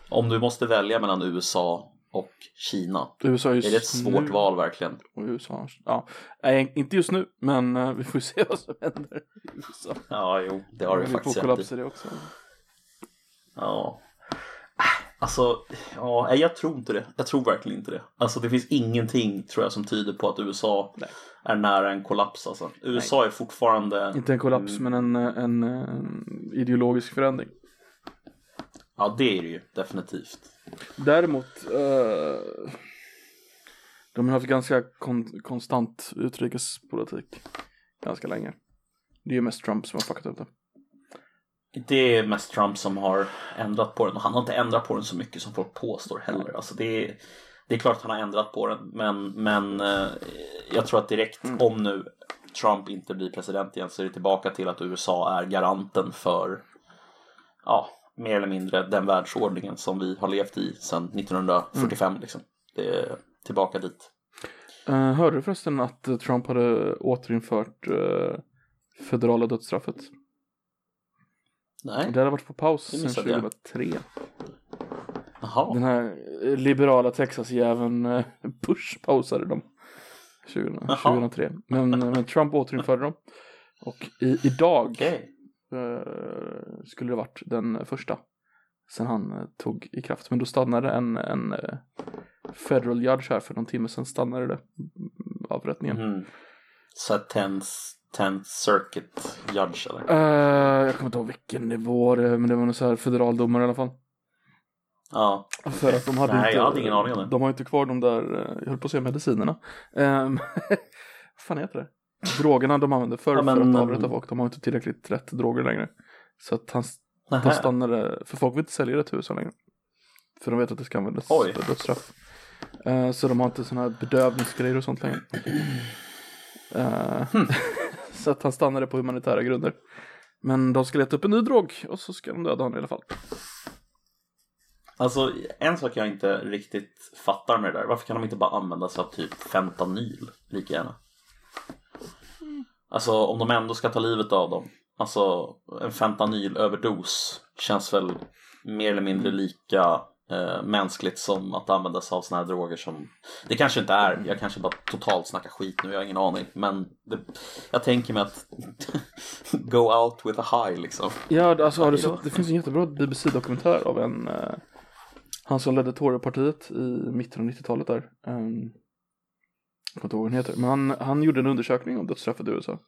om du måste välja mellan USA och Kina. USA är ju Är det ett svårt nu- val verkligen? Och USA, ja. Nej, inte just nu, men eh, vi får se vad som händer i USA. Ja jo det har du faktiskt rätt kollaps i. i det också. Ja. Alltså, ja, nej, jag tror inte det. Jag tror verkligen inte det. Alltså det finns ingenting tror jag som tyder på att USA Nej. är nära en kollaps alltså. USA är fortfarande, Inte en kollaps, men en, eh, en, en ideologisk förändring. ja det är det ju definitivt. Däremot, eh, de har haft ganska kon- konstant utrikespolitik ganska länge. Det är ju mest Trump som har fuckat upp det. Det är mest Trump som har ändrat på den och han har inte ändrat på den så mycket som folk påstår heller. Alltså det, är, det är klart att han har ändrat på den men, men eh, jag tror att direkt om nu Trump inte blir president igen så är det tillbaka till att USA är garanten för ja, mer eller mindre den världsordningen som vi har levt i sedan 1945 liksom. Det är tillbaka dit. Uh, hörde du förresten att eh, Trump hade återinfört eh, federala dödsstraffet? Nej, Det hade varit på paus sedan missade jag. 2003. jaha. Den här eh, liberala Texas-jäveln eh, Bush pausade dem 20, Jaha. 2003. Men, eh, men Trump återinförde dem. Och i, idag Okej. Eh, skulle det varit den första. Sen han eh, tog i kraft. Men då stannade en, en eh, federal judge här för någon timme sedan stannade det mm, avrättningen. Mhm. Så 10th, 10th circuit judge eller? Eh, jag kommer inte ihåg vilken nivå det men det var någon så här federaldomare i alla fall. Ja. För att de hade Nej, inte, jag hade ingen aning om det. De har inte kvar de där, jag höll på att säga medicinerna. Um, vad fan heter det? Drogerna de använde förr Ja, men- för att avrätta folk, de har inte tillräckligt rätt droger längre. Så att han, de stannade, för folk vill inte sälja det till USA längre. För de vet att det ska användas Oj. för dödsstraff. Eh, så de har inte sådana här bedövningsgrejer och sånt längre. Hm. så att han stannade på humanitära grunder. Men de ska leta upp en ny drog och så ska de döda honom i alla fall. Alltså en sak jag inte riktigt fattar med det där. Varför kan de inte bara använda sig av typ fentanyl lika gärna? Alltså om de ändå ska ta livet av dem. Alltså en fentanylöverdos känns väl mer eller mindre lika eh, mänskligt som att använda sig av såna här droger som Det kanske inte är, jag kanske bara totalt snackar skit nu, jag har ingen aning. Men det, jag tänker mig att go out with a high liksom. Ja, alltså har du sett, det finns en jättebra BBC-dokumentär av en, eh, han som ledde Torypartiet i mitten av 90-talet där. Um, jag kommer inte ihåg vad han heter, men han, han gjorde en undersökning om dödsstraffet i USA.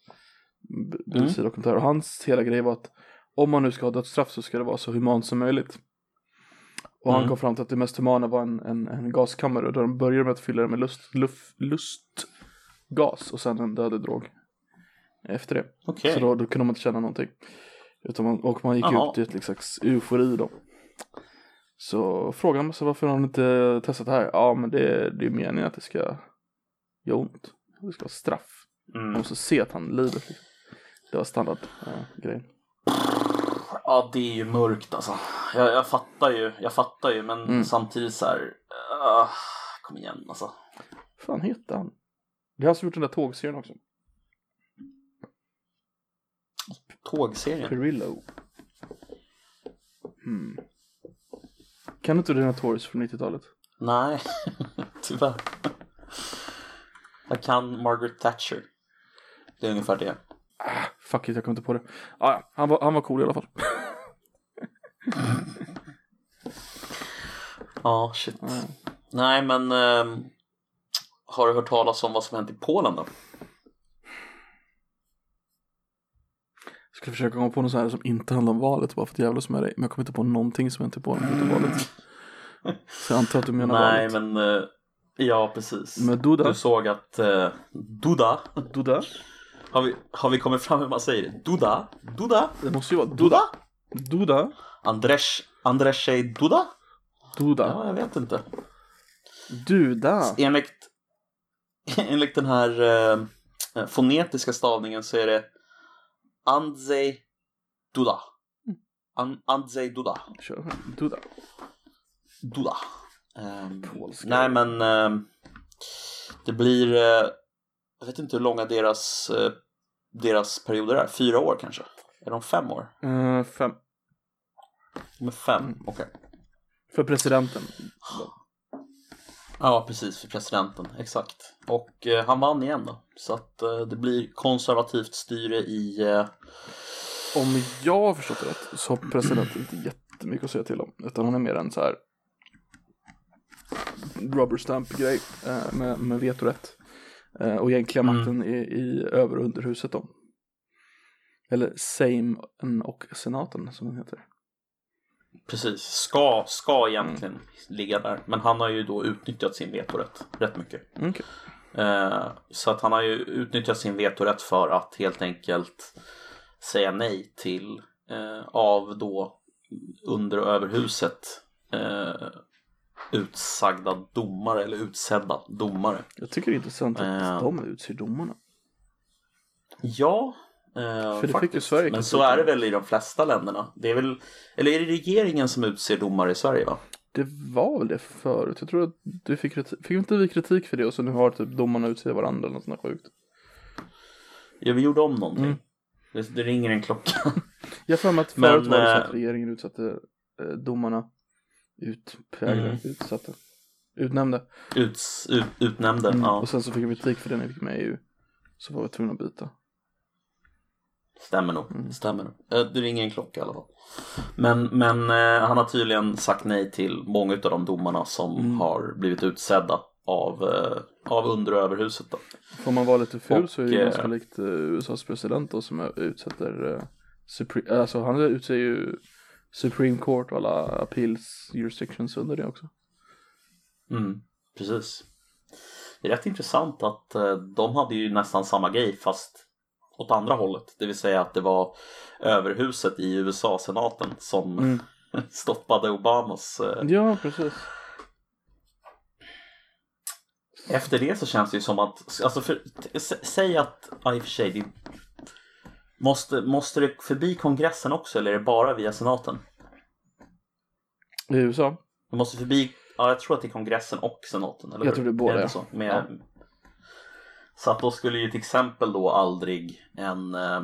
BBC-dokumentär, och hans hela grej var att om man nu ska ha dödsstraff så ska det vara så humant som möjligt. Och han Mm. kom fram till att det mest humana var en, en, en gaskammare där de började med att fylla det med lust, luft, lustgas och sen en dödlig drog efter det. Okej. Så då, då kunde man inte känna någonting. Utan man, och man gick Jaha. ut i ett liksom slags eufori då. Så frågan man sig varför har de inte testat det här? Ja men det, det är meningen att det ska göra ont. Det ska vara straff. Man Mm. måste se att han lider. Liksom. Det var standard äh, grejen. Ja, det är ju mörkt alltså. Jag, jag fattar ju, jag fattar ju, men Mm. samtidigt så här. Uh, Kom igen alltså. fan hette han? Det är han som gjort den där tågserien också. Tågserien. Perillo. Hmm. Kan du inte dina Tours från 90-talet? Nej, tyvärr. Jag kan Margaret Thatcher. Det är ungefär det. Ah, fuck it, jag kom inte på det. Ah, ja, han, var, han var cool i alla fall. Ja, shit. Mm. Nej, men ehm, har du hört talas om vad som hänt i Polen då? Jag skulle försöka komma på något sånt här som inte handlar om valet bara för att jävlas med dig. Men jag kommer inte på någonting som inte på utom valet. Så jag antar att du menar Nej, valet. men eh, ja, precis. Med Duda. Du såg att eh, Duda, Duda? har vi, har vi kommit fram hur man säger det? Duda? Duda? Det måste ju vara Duda? Duda? Andres, Andrzej Duda? Duda? Ja, jag vet inte. Duda? Enligt, enligt den här eh, fonetiska stavningen så är det Andrzej Duda. An, Andrzej Duda. Kör. Duda. Duda. Ehm, Polska. nej men ehm, det blir, eh, jag vet inte hur långa deras, eh, deras perioder är, fyra år kanske? Är de fem år? Eh, fem. De är fem, Mm. okej. För presidenten. Ja, precis, för presidenten, exakt. Och eh, han vann igen då. Så att eh, det blir konservativt styre i... Eh, Om jag har förstått det rätt så har presidenten inte jättemycket att säga till om. Utan han är mer en så här rubber stamp grej eh, med, med vetorätt. Eh, och egentliga Mm. makten är i över och underhuset då. Eller Sejm och senaten som den heter. precis, ska, ska egentligen ligga där. Men han har ju då utnyttjat sin vetorätt rätt mycket. Okej. Eh, så att han har ju utnyttjat sin vetorätt för att helt enkelt säga nej till eh, av då under och överhuset eh, utsagda domare eller utsedda domare. Jag tycker det är intressant att Eh. de utser domarna. Ja, eh, faktiskt. Men så är det väl i de flesta länderna. Det är väl, eller är det regeringen som utser domare i Sverige va? Det var väl det förut. Jag tror att du fick kritik. Fick inte vi kritik för det och så nu har typ domarna utser varandra eller något sånt sjukt. Ja, vi gjorde om någonting. Mm. Det, det ringer en klocka. Jag har för mig att Men, förut var det så eh, att regeringen utsatte eh, domarna utpräglade, Mm. utsatte, utnämnde. Uts, ut, utnämnde. Mm. Ja, Och sen så fick vi kritik för det när vi fick med i EU. Så var vi tvungna att byta. stämmer nog. Mm. Stämmer nog. Eh, Det ringer en klocka i alla fall. Men, men eh, han har tydligen sagt nej till många av de domarna som Mm. har blivit utsedda av, eh, av under och överhuset. Då. Får man vara lite ful Och, så är det eh, ganska likt eh, USAs president då som utsätter uh, Supre- alltså han utser ju Supreme Court och alla appeals jurisdictions under det också. Mm, precis. Det är rätt intressant att eh, de hade ju nästan samma grej fast åt andra hållet. Det vill säga att det var överhuset i USA, senaten, som Mm. stoppade Obamas. eh, Ja, precis. Efter det så känns det ju som att, alltså för, t- s- säg att, ja i och för sig, måste, måste det förbi kongressen också eller är det bara via senaten? I USA? Det måste förbi, ja jag tror att det är kongressen och senaten, eller Jag hur? tror det är båda, ja. så? Med, så att då skulle ju till exempel då aldrig en eh,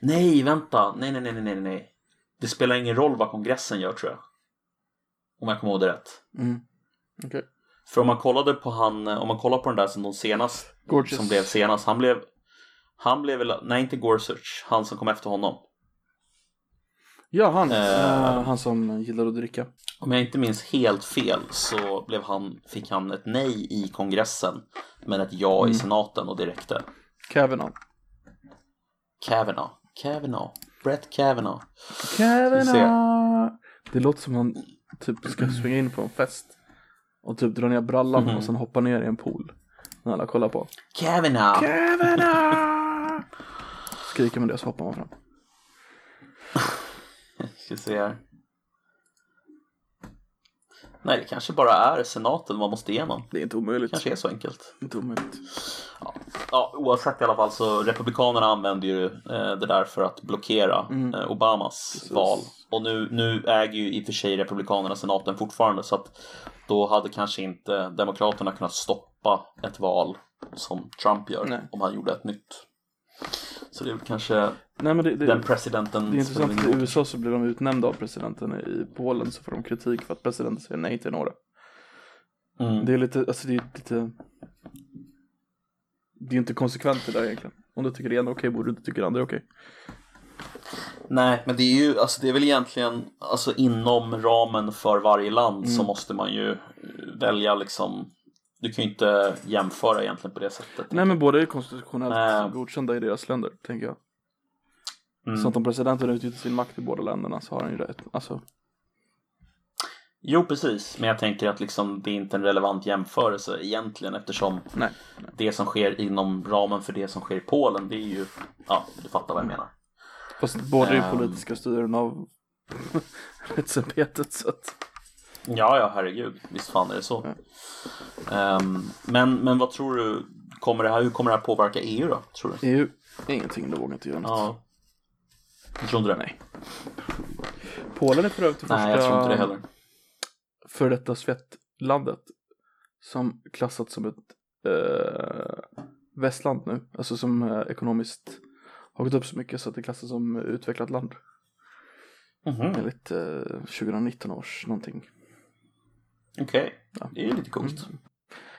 Nej, vänta, nej, nej, nej, nej, nej, nej Det spelar ingen roll vad kongressen gör tror jag Om jag kommer ihåg det rätt Mm. Okej. För om man kollade på han, om man kollar på den där som de senast Gorgeous. Som blev senast, han blev Han blev väl, nej inte Gorsuch, han som kom efter honom Ja, han. Eh. Eh, han som gillar att dricka. Om jag inte minns helt fel så blev han, fick han ett nej i kongressen Men ett ja Mm. i senaten och det räckte Kavanaugh. Kavanaugh, Kavanaugh, Brett Kavanaugh Kavanaugh! Det låter som han typ ska springa in på en fest. Och typ dra ner brallan Mhm. och sen hoppa ner i en pool. När alla kollar på. Kavanaugh! Kavanaugh! Skriker man det så hoppar man fram. Ska se här. Nej, det kanske bara är senaten man måste igenom. Det är inte omöjligt. kanske är så enkelt. Inte omöjligt. Ja. ja, oavsett i alla fall så Republikanerna använder ju eh, det där för att blockera Mm. eh, Obamas Precis. val. Och nu, nu äger ju i och för sig Republikanerna senaten fortfarande så att då hade kanske inte Demokraterna kunnat stoppa ett val som Trump gör Nej. om han gjorde ett nytt. Så det är väl kanske Nej men det, det, den presidenten det är intressant att i. USA så blir de utnämnda av presidenten. I Polen så får de kritik för att presidenten säger nej till några. Mm. Det är lite, alltså det är lite Det är inte konsekvent det där egentligen. Om du tycker det ena är okej borde du inte tycka det andra är okej. Nej, men det är ju alltså det är väl egentligen alltså inom ramen för varje land Mm. så måste man ju välja liksom du kan ju inte jämföra egentligen på det sättet. Nej men båda är konstitutionellt Nej. godkända i deras länder, tänker jag. Mm. Så att om presidenten utnyttjar sin makt i båda länderna så har han ju rätt. Alltså, Jo, precis, men jag tänker att liksom det är inte en relevant jämförelse egentligen eftersom nej. det som sker inom ramen för det som sker i Polen det är ju, ja, du fattar vad jag menar. Fast båda är ju Ehm. politiska styren av rättsämbetet så att Ja, ja, herregud, visst fan är det så. Ehm, men, men vad tror du, kommer det här, hur kommer det här påverka EU då, tror du? EU är ingenting, de vågar inte göra något. Ja. Jag tror inte det. Nej. Polen är för övrigt det första Nej, jag tror inte det heller. för detta Svettlandet som klassats som ett eh, västland nu. Alltså som eh, ekonomiskt har gått upp så mycket så att det klassas som utvecklat land. Mhm, Enligt eh, 2019 års någonting. Okej, Ja. det är ju lite coolt. Mm.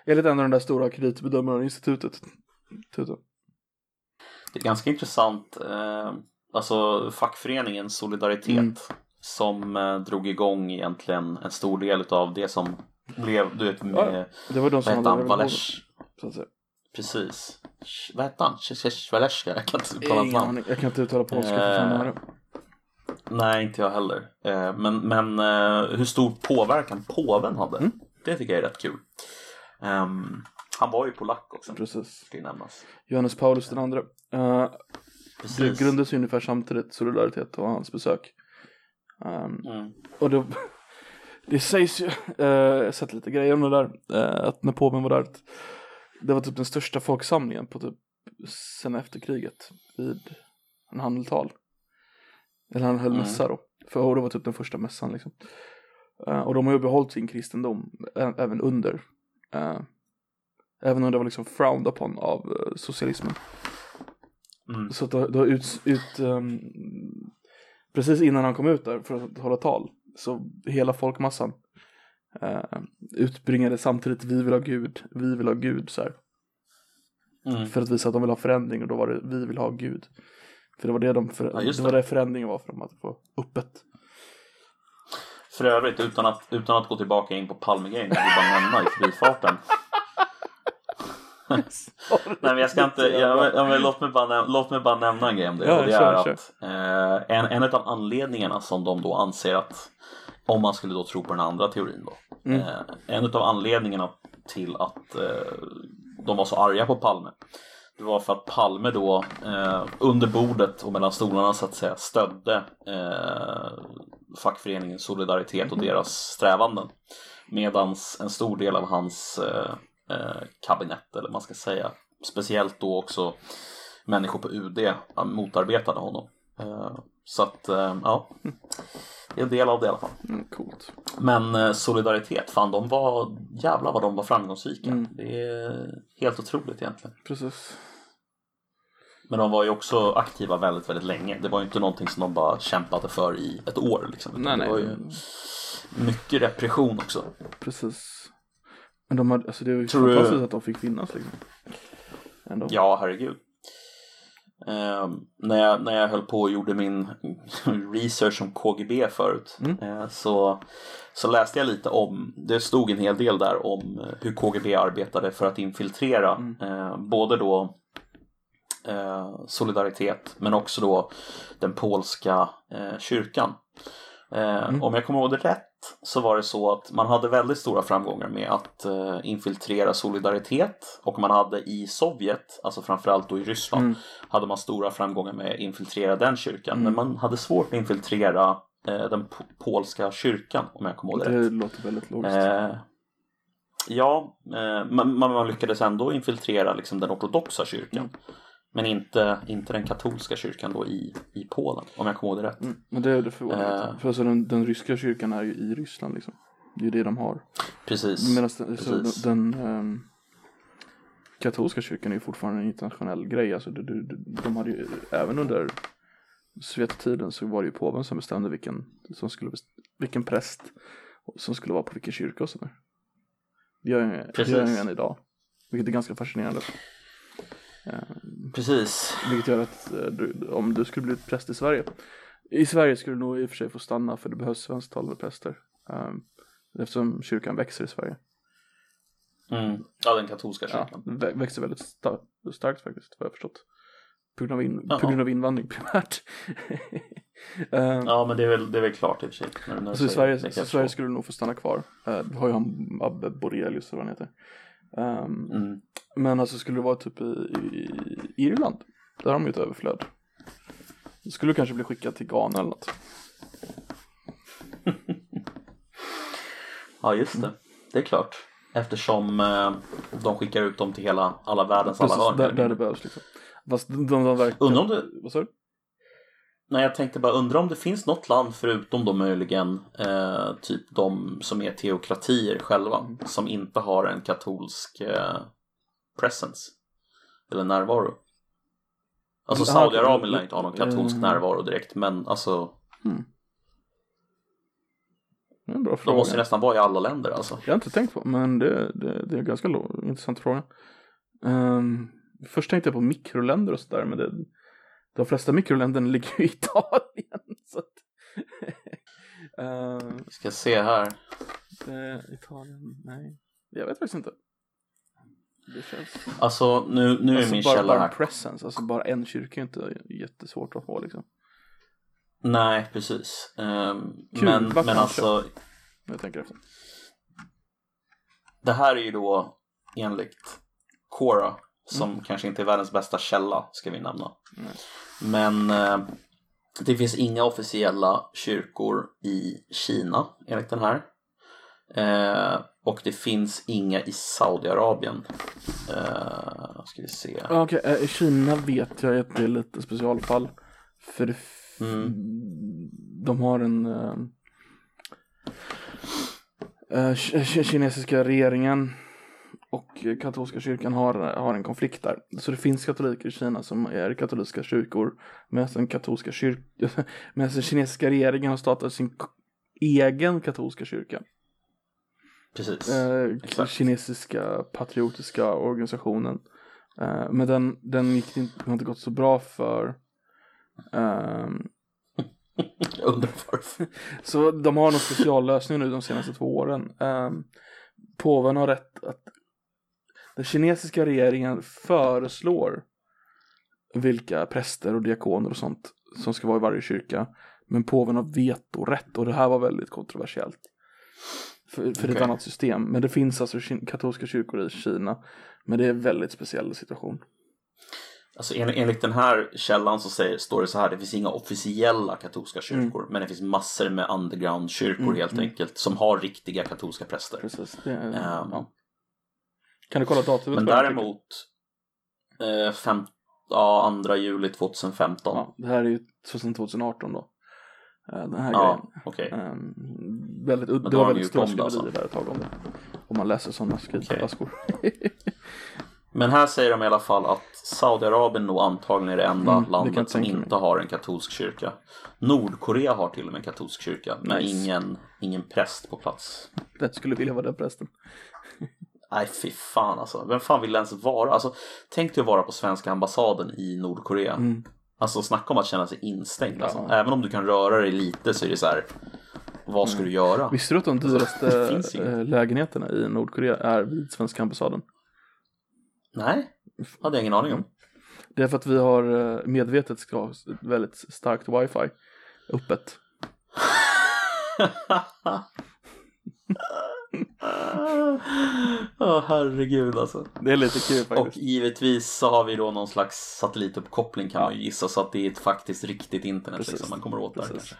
Enligt en av de där stora kreditbedömarna i institutet. Institutet. Det är ganska intressant, eh, alltså fackföreningen Solidaritet Mm. som eh, drog igång egentligen en stor del av det som blev, du vet, med, Det var de som hade Valers, precis. Vad hette han? Valeshka? Jag kan inte uttala hans namn. aning. Jag kan inte uttala polska för höra. Nej, inte jag heller. Eh, Men, men eh, hur stor påverkan påven hade, Mm. det tycker jag är rätt kul. Ehm, han var ju polack också, Precis. ska nämnas. Johannes Paulus den andra. Det Precis. grundades ju ungefär samtidigt, Solidaritet och hans besök. Um, Mm. och det, det sägs ju, eh, jag har sett lite grejer om det där, eh, att när påven var där, det var typ den största folksamlingen på typ sen efter kriget vid en handeltal. Eller han höll Mm. mässa då, för och det var typ den första mässan liksom. Eh, och de har ju behållit sin kristendom ä- även under, eh, även om det var liksom frowned upon av eh, socialismen. Mm. Så att det har ut, ut ehm, precis innan han kom ut där för att hålla tal så hela folkmassan uh, utbringade samtidigt vi vill ha Gud, vi vill ha Gud så här. Mm. För att visa att de vill ha förändring och då var det vi vill ha Gud. För det var det de, för, Ja, just det var det. det förändringen var för dem att få öppet. För övrigt, utan att, utan att gå tillbaka in på Palmegrejen, jag vill bara nämna i förbifarten. Nej men jag ska inte, jag, jag, men låt, mig bara låt mig bara nämna en grej om det. Ja, och det kör, är kör. att eh, en, en av anledningarna som de då anser att, om man skulle då tro på den andra teorin då. Mm. Eh, en av anledningarna till att eh, de var så arga på Palme. Det var för att Palme då eh, under bordet och mellan stolarna så att säga stödde eh, fackföreningen Solidaritet och deras strävanden. Medans en stor del av hans eh, eh, kabinett eller man ska säga speciellt då också människor på UD motarbetade honom. Eh, så att eh, ja, det är en del av det i alla fall. Mm, coolt. Men Solidaritet, fan de var, jävlar vad de var framgångsrika. Mm. Det är helt otroligt egentligen. Precis. Men de var ju också aktiva väldigt, väldigt länge. Det var ju inte någonting som de bara kämpade för i ett år liksom. Nej, det nej. var ju mycket repression också. Precis. Men de hade, alltså det var ju Tror du- fantastiskt att de fick finnas liksom. Ändå. Ja, herregud. Eh, när, jag, när jag höll på och gjorde min research om KGB förut Mm. eh, så, så läste jag lite om, det stod en hel del där om eh, hur KGB arbetade för att infiltrera Mm. eh, både då eh, Solidaritet men också då den polska eh, kyrkan. Eh, Mm. Om jag kommer ihåg det rätt så var det så att man hade väldigt stora framgångar med att eh, infiltrera Solidaritet och man hade i Sovjet, alltså framförallt då i Ryssland, Mm. hade man stora framgångar med att infiltrera den kyrkan. Mm. Men man hade svårt att infiltrera eh, den po- polska kyrkan om jag kommer ihåg det Det rätt. låter väldigt logiskt. Eh, ja, man, man man lyckades ändå infiltrera liksom den ortodoxa kyrkan. Mm. Men inte, inte den katolska kyrkan då i, i Polen, om jag kommer ihåg det rätt. Mm. Men det är det förvånande. Eh. För alltså den, den ryska kyrkan är ju i Ryssland liksom. Det är ju det de har. Precis. Medan den, Precis. den, den ehm, katolska kyrkan är ju fortfarande en internationell grej. Alltså det, det, de hade ju, även under Sovjettiden så var det ju påven som bestämde vilken, som skulle, vilken präst som skulle vara på vilken kyrka och sådär. Det gör ju än idag. Vilket är ganska fascinerande. Precis. vilket gör att eh, du, om du skulle bli präst i Sverige. I Sverige skulle du nog i och för sig få stanna för det behövs svensktalande präster. Um, eftersom kyrkan växer i Sverige. Mm. Ja, den katolska Ja, kyrkan. vä- växer väldigt sta- starkt faktiskt, vad jag förstått. På grund av, in- Jaha. på grund av invandring primärt. um, Ja, men det är väl, det är väl klart i och för sig. När, när du så i Sverige, så Sverige skulle du nog få stanna kvar. Uh, du har ju han Abbe Borelius eller vad han heter. Um, Mm. Men alltså skulle det vara typ i, i, Irland, där har de ju ett överflöd. Då skulle du kanske bli skickad till Ghana eller något. Ja, just det. Det är klart. Eftersom eh, de skickar ut dem till hela, alla världens alla Precis, hörn. där, där det behövs liksom. Fast de, de, de verkar... Undrar om det, Vad sa du? Nej jag tänkte bara undra om det finns något land förutom då möjligen eh, typ de som är teokratier själva som inte har en katolsk eh, presence eller närvaro. Alltså Saudiarabien lär inte ha någon katolsk Mm. närvaro direkt men alltså Det är en bra de fråga. måste ju nästan vara i alla länder alltså. Jag har inte tänkt på, men det, det, det är en ganska intressant fråga. Ehm, först tänkte jag på mikroländer och sådär, men det, de flesta mikroländerna ligger ju i Italien. Så att, Ehm, Vi ska se här. det, Italien, nej. Jag vet faktiskt inte. Det känns... Alltså nu, nu är alltså, min bara, källa bara här. en presence, alltså bara en kyrka är inte jättesvårt att få liksom. Nej, precis. Ehm, Kuba men, men alltså Jag tänker efter. Det här är ju då enligt Quora som Mm. kanske inte är världens bästa källa ska vi nämna. Men eh, det finns inga officiella kyrkor i Kina enligt den här. Eh, och det finns inga i Saudiarabien. Eh, ska vi se. Okej, eh, i Kina vet jag att det är lite specialfall. För det Mm. de har en eh, eh, ki- kinesiska regeringen och eh, katolska kyrkan har, har en konflikt där. Så det finns katoliker i Kina som är katolska kyrkor medan den katolska kyr- medan den kinesiska regeringen har startat sin egen katolska kyrka. Precis. Eh, exakt. kinesiska patriotiska organisationen. Eh, men den, den gick inte, har inte gått så bra för. Ehm, Jag undrar varför. så de har någon speciallösning nu de senaste två åren. Um, påven har rätt att den kinesiska regeringen föreslår vilka präster och diakoner och sånt som ska vara i varje kyrka. Men påven har vetorätt och det här var väldigt kontroversiellt. För, för är ett annat system. Men det finns alltså katolska kyrkor i Kina. Men det är en väldigt speciell situation. Alltså en, enligt den här källan så säger, står det så här, det finns inga officiella katolska kyrkor, men det finns massor med underground-kyrkor Mm, helt mm. enkelt, som har riktiga katolska präster. Precis. Det, är- Ehm, ja. Kan du kolla datumet? Men den däremot, eh, fem, ja, 2 juli 2015. Ja, det här är ju 2018 då. Eh, Den här Ja, grejen. okej. Ehm, väldigt, då det var väldigt stora det, skriverier där ett tag om det. Om man läser sådana skrytflaskor. Men här säger de i alla fall att Saudiarabien nog antagligen är det enda Mm, det landet som tänka mig. inte har en katolsk kyrka. Nordkorea har till och med en katolsk kyrka, men Nice. ingen, ingen präst på plats. det skulle vilja vara den prästen. Nej fy fan alltså, vem fan vill ens vara? Alltså, tänk dig att vara på svenska ambassaden i Nordkorea. Mm. Alltså snacka om att känna sig instängd. Alltså. Ja. Även om du kan röra dig lite så är det så här. Vad ska du göra? Visste du att de Det dyraste eh, lägenheterna i Nordkorea är vid svenska ambassaden? Nej, hade jag ingen aning om. Det är för att vi har eh, medvetet ska ha väldigt starkt wifi öppet. Åh herregud alltså. Det är lite kul Och faktiskt. givetvis så har vi då någon slags satellituppkoppling kan man ju gissa så att det är ett faktiskt riktigt internet Precis. liksom man kommer åt där Precis. kanske.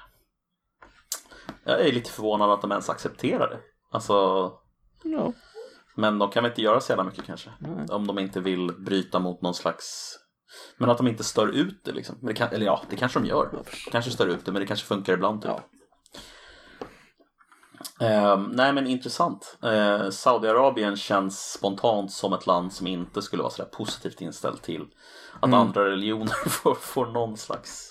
Jag är lite förvånad att de ens accepterar det. Alltså, Ja. men de kan väl inte göra så jävla mycket kanske. Nej. Om de inte vill bryta mot någon slags Men att de inte stör ut det liksom. Det kan, eller ja, det kanske de gör. Kanske stör ut det, men det kanske funkar ibland typ. Ja. Eh, nej men intressant. Eh, Saudiarabien känns spontant som ett land som inte skulle vara sådär positivt inställt till att Mm. andra religioner får, får någon slags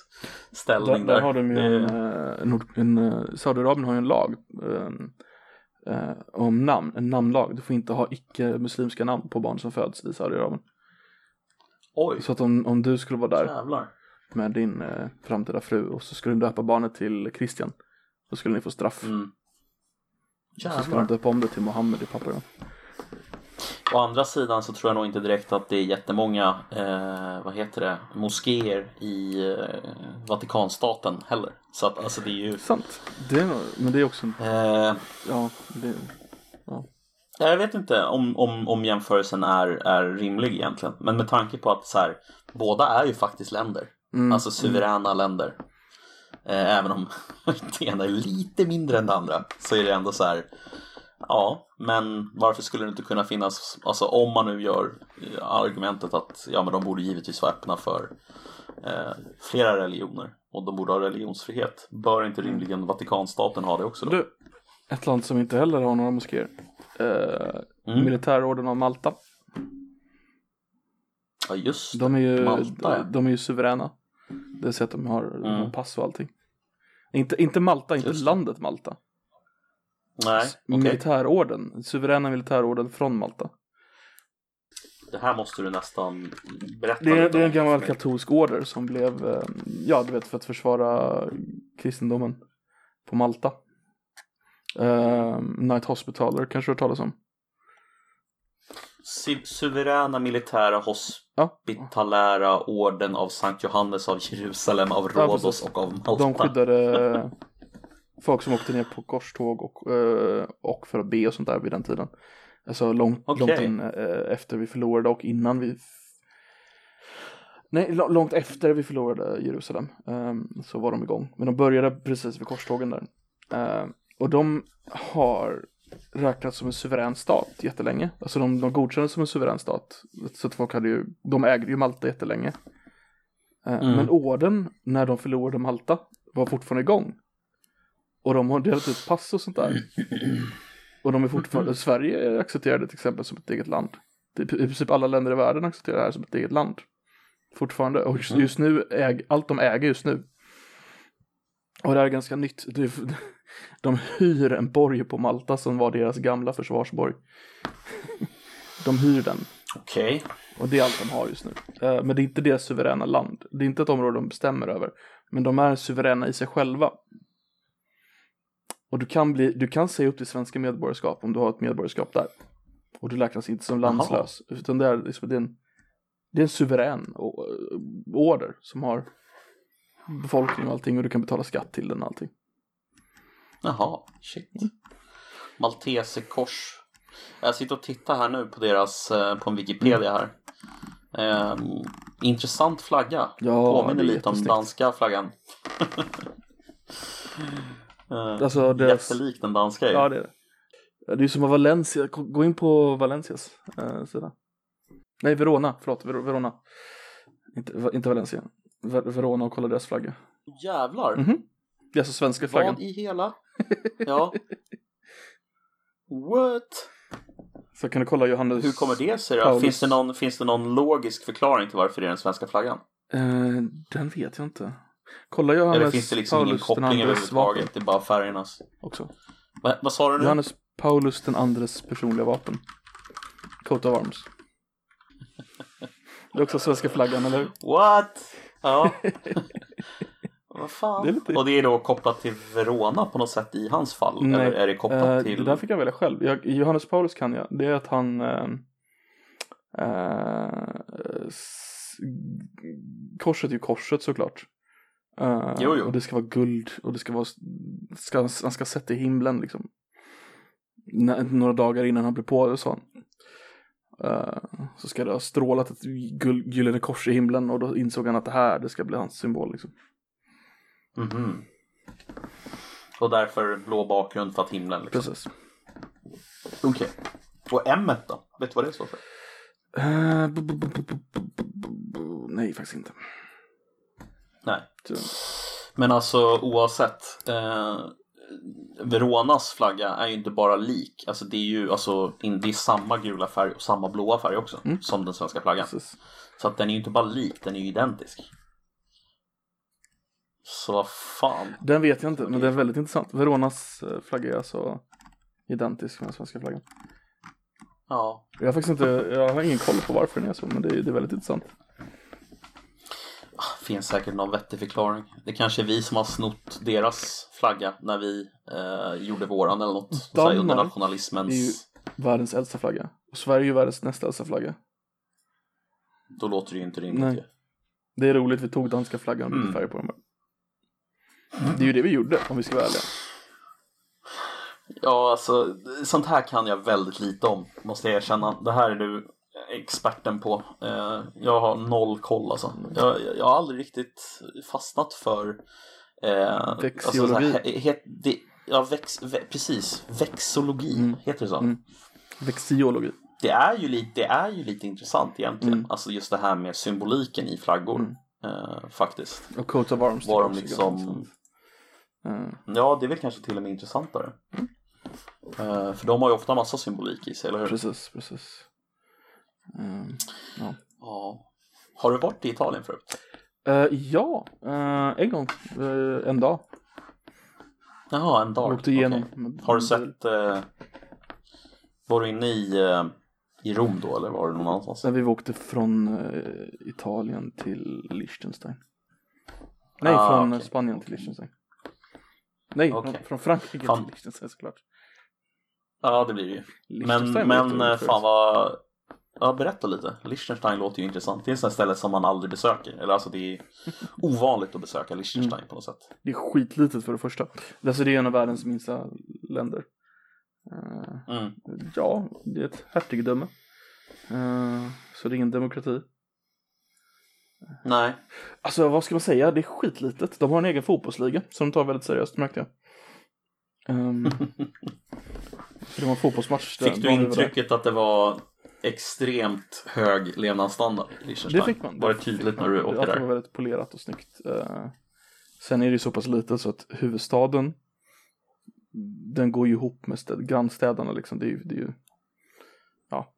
ställning där där. har de ju en, eh, nord, en eh, Saudiarabien har ju en lag eh, eh, om namn, en namnlag. Du får inte ha icke-muslimska namn på barn som föds i Saudiarabien. Oj, Så att om, om du skulle vara där jävlar. med din eh, framtida fru och så skulle du döpa barnet till Christian. Då skulle ni få straff. Mm. Så ska de Jävlar. döpa om det till Mohammed i papperna. Å andra sidan så tror jag nog inte direkt att det är jättemånga, eh, vad heter det, moskéer i eh, Vatikanstaten heller. Så att alltså det är ju, Sant. Det är, men det är också, en- eh, ja, det, jag vet inte om, om, om jämförelsen är, är rimlig egentligen. Men med tanke på att så här, båda är ju faktiskt länder. mm, Alltså suveräna länder. Eh, även om det ena är lite mindre än det andra så är det ändå så här. Ja, men varför skulle det inte kunna finnas, alltså om man nu gör eh, argumentet att ja men de borde givetvis vara öppna för eh, flera religioner och de borde ha religionsfrihet. Bör inte rimligen Vatikanstaten ha det också då? Du, ett land som inte heller har några moskéer. Eh, Mm. Militärorden av Malta. Ja just det. De är ju, Malta, ja. de är ju suveräna. Det vill säga att de har Mm. pass och allting. Inte, inte Malta, inte Just det. landet Malta. Nej, okej. Militärorden, suveräna militärorden från Malta. Det här måste du nästan berätta Det är, det är en gammal katolsk order som blev, eh, ja du vet för att försvara kristendomen på Malta. Uh, Night Hospitaler kanske du har hört talas om? Su- Suveräna militära hospitalära orden av Sankt Johannes av Jerusalem, av Ja, Rhodos precis. och av Malta. De skyddade folk som åkte ner på korståg och, eh, och för att be och sånt där vid den tiden. Alltså långt, Okej. långt in eh, efter vi förlorade och innan vi Nej, lå- långt efter vi förlorade Jerusalem ehm, så var de igång. Men de började precis vid korstågen där. Ehm, och de har räknats som en suverän stat jättelänge. Alltså de, de godkändes som en suverän stat. Så att folk hade ju, de ägde ju Malta jättelänge. Ehm, Mm. Men orden när de förlorade Malta var fortfarande igång. Och de har delat ut pass och sånt där. Och de är fortfarande, Sverige accepterar det till exempel som ett eget land. I princip alla länder i världen accepterar det här som ett eget land. Fortfarande. Och just, just nu, äg, allt de äger just nu. Och det här är ganska nytt. Det de hyr en borg på Malta som var deras gamla försvarsborg. De hyr den. Okej. Och det är allt de har just nu. Eh, Men det är inte deras suveräna land. Det är inte ett område de bestämmer över. Men de är suveräna i sig själva. Och du kan, bli, du kan säga upp till svenska medborgarskap om du har ett medborgarskap där. Och du räknas inte som landslös. Utan det är, liksom, det är, en, det är en suverän order som har befolkning och allting. Och du kan betala skatt till den och allting. Jaha, shit. Malteserkors. Jag sitter och tittar här nu på deras, eh, på en Wikipedia här. Ehm, intressant flagga. Ja, Påminner lite om danska flaggan. Eh, Alltså deras, Jättelik den danska ju. Ja, det är det. Det är som att Valencia, gå in på Valencias eh, sida. Nej, Verona, förlåt, Ver- Verona. Inte, inte Valencia. Ver Verona och kolla deras flagga. Jävlar. Mhm. Det är alltså svenska flaggan. Vad i hela? Ja. What? Så kan du kolla Johannes. Hur kommer det sig då? Finns det, någon, finns det någon logisk förklaring till varför det är den svenska flaggan? Eh, den vet jag inte. Kolla Johannes Eller finns det liksom ingen Paulus den koppling vapen överhuvudtaget? Det är bara färgernas. också. Va, vad sa du nu? Johannes Paulus den andres personliga vapen. Coat of Arms. Det är också svenska flaggan, eller hur? What? Ja. vad fan? Det lite- Och det är då kopplat till Verona på något sätt i hans fall? Eller är det kopplat Eh, till... Det där fick jag välja själv. Jag, Johannes Paulus kan jag. Det är att han eh, eh, Korset är ju korset såklart. Eh, Jo, jo. Och det ska vara guld och det ska vara ska, Han ska sätta i himlen liksom. Nä- Några dagar innan han blir på så. Uh, så ska det ha strålat ett gyllene kors i himlen och då insåg han att det här det ska bli hans symbol liksom. Mhm. Och därför blå bakgrund för att himlen liksom. Precis. Okej. Och M då? Vet du vad det står för? Eh, bu- bu- bu- bu- bu- bu- bu- bu- Nej, faktiskt inte. Nej. Tyvärr. Men alltså oavsett. Eh, Veronas flagga är ju inte bara lik. Alltså det är ju alltså, in- det är samma gula färg och samma blåa färg också. Som den svenska flaggan. Precis. Så att den är ju inte bara lik, den är ju identisk. Så vad fan. Den vet jag inte, men det är väldigt intressant. Veronas eh, flagga är alltså identisk med den svenska flaggan. Ja. Jag har faktiskt inte, jag har ingen koll på varför den är så, men det är, det är väldigt intressant. Finns säkert någon vettig förklaring. Det kanske är vi som har snott deras flagga när vi eh, gjorde våran eller något. Här, under Danmark nationalismens... är ju- Världens äldsta flagga. Och Sverige är ju världens näst äldsta flagga. Då låter det ju inte rimligt Nej. ju. Det är roligt, vi tog danska flaggan och bytte Mm. färg på den. Det är ju det vi gjorde, om vi ska vara ärliga. Ja, alltså sånt här kan jag väldigt lite om, måste jag erkänna. Det här är du experten på. Eh, jag har noll koll alltså. Jag, jag har aldrig riktigt fastnat för... Eh. Alltså, så här, he, he, det, ja, vex, ve, precis. Vexologi, heter det så? Mm. Vexiologi. Det, är ju lite, det är ju lite intressant egentligen. Mm. Alltså just det här med symboliken i flaggor. Eh, faktiskt. Och coat of arms. Var de liksom... Eh, Ja, det är väl kanske till och med intressantare. Eh, för de har ju ofta massa symbolik i sig, eller hur? precis, precis. Eh, ja. Ja. Har du varit i Italien förut? Eh, ja, eh, en gång. En dag. Jaha, en dag. Jag åkte igenom. Med- Har du sett... Var du inne i, i Rom då, eller var du någon annanstans? Sen vi åkte från Italien till Liechtenstein. Nej, Ah, från okej. Spanien till Liechtenstein. Nej, Okej. från, från Frankrike Fan. till Liechtenstein såklart. Ja, det blir det ju. Men, men fan vad... Ja, berätta lite. Liechtenstein låter ju intressant. Det är ett sånt ställe som man aldrig besöker. Eller alltså det är ovanligt att besöka Liechtenstein Mm. på något sätt. Det är skitlitet för det första. Alltså det är en av världens minsta länder. Eh, Mm. ja, det är ett hertigdöme. Eh, så det är ingen demokrati. Nej. Alltså vad ska man säga, det är skitlitet. De har en egen fotbollsliga som de tar väldigt seriöst märkte jag. Um, för det var en fotbollsmatch. där Fick du där. intrycket att det var extremt hög levnadsstandard i Liechtenstein? Det fick man. Var det tydligt när du åkte Att det där? var väldigt polerat och snyggt. Eh, sen är det ju så pass litet så att huvudstaden den går ju ihop med städ, grannstäderna liksom. Det är ju, det är ju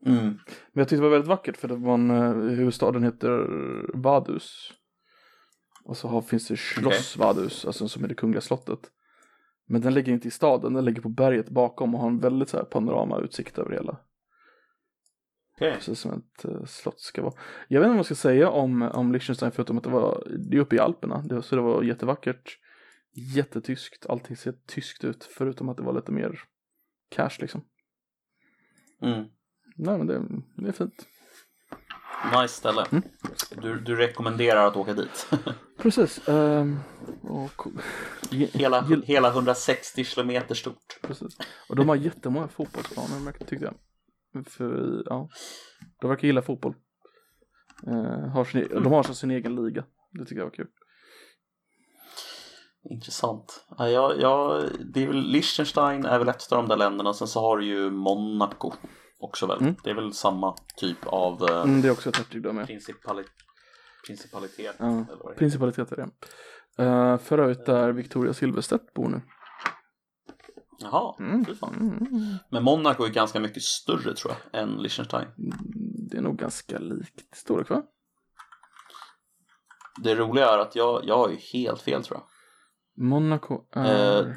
Mm. Men jag tyckte det var väldigt vackert för det var en, eh, huvudstaden heter Vadus. Och så har, finns det Schloss Vadus, alltså som är det kungliga slottet. Men den ligger inte i staden, den ligger på berget bakom och har en väldigt så här panoramautsikt över hela. Okej. Precis som ett uh, slott ska vara. Jag vet inte vad man ska säga om, om Liechtenstein förutom att det var, det är uppe i Alperna. Det, så det var jättevackert. Jättetyskt, allting ser tyskt ut förutom att det var lite mer cash liksom. Mm. Nej men det, det är fint. Nice ställe. Mm. Du, du rekommenderar att åka dit. Precis. ehm, och, hela, hela 160 kilometer stort. Precis. Och de har jättemånga fotbollsplaner tyckte jag. För, ja. De verkar gilla fotboll. Eh, har sin, De har alltså sin egen liga. Det tycker jag var kul. Intressant. Ja, jag, jag, det är väl, Liechtenstein är väl ett av de där länderna. Sen så har du ju Monaco också väl. Mm. Det är väl samma typ av eh, Mm, det är också ett hertigdöme. principali principalitet. Ja. Principalitet är det. Uh, för övrigt där Victoria Silvstedt bor nu. Jaha, Mm. fy fan. Mm. Men Monaco är ganska mycket större tror jag än Liechtenstein. Det är nog ganska likt storlek va? Det roliga är att jag, jag har ju helt fel tror jag. Monaco är Eh.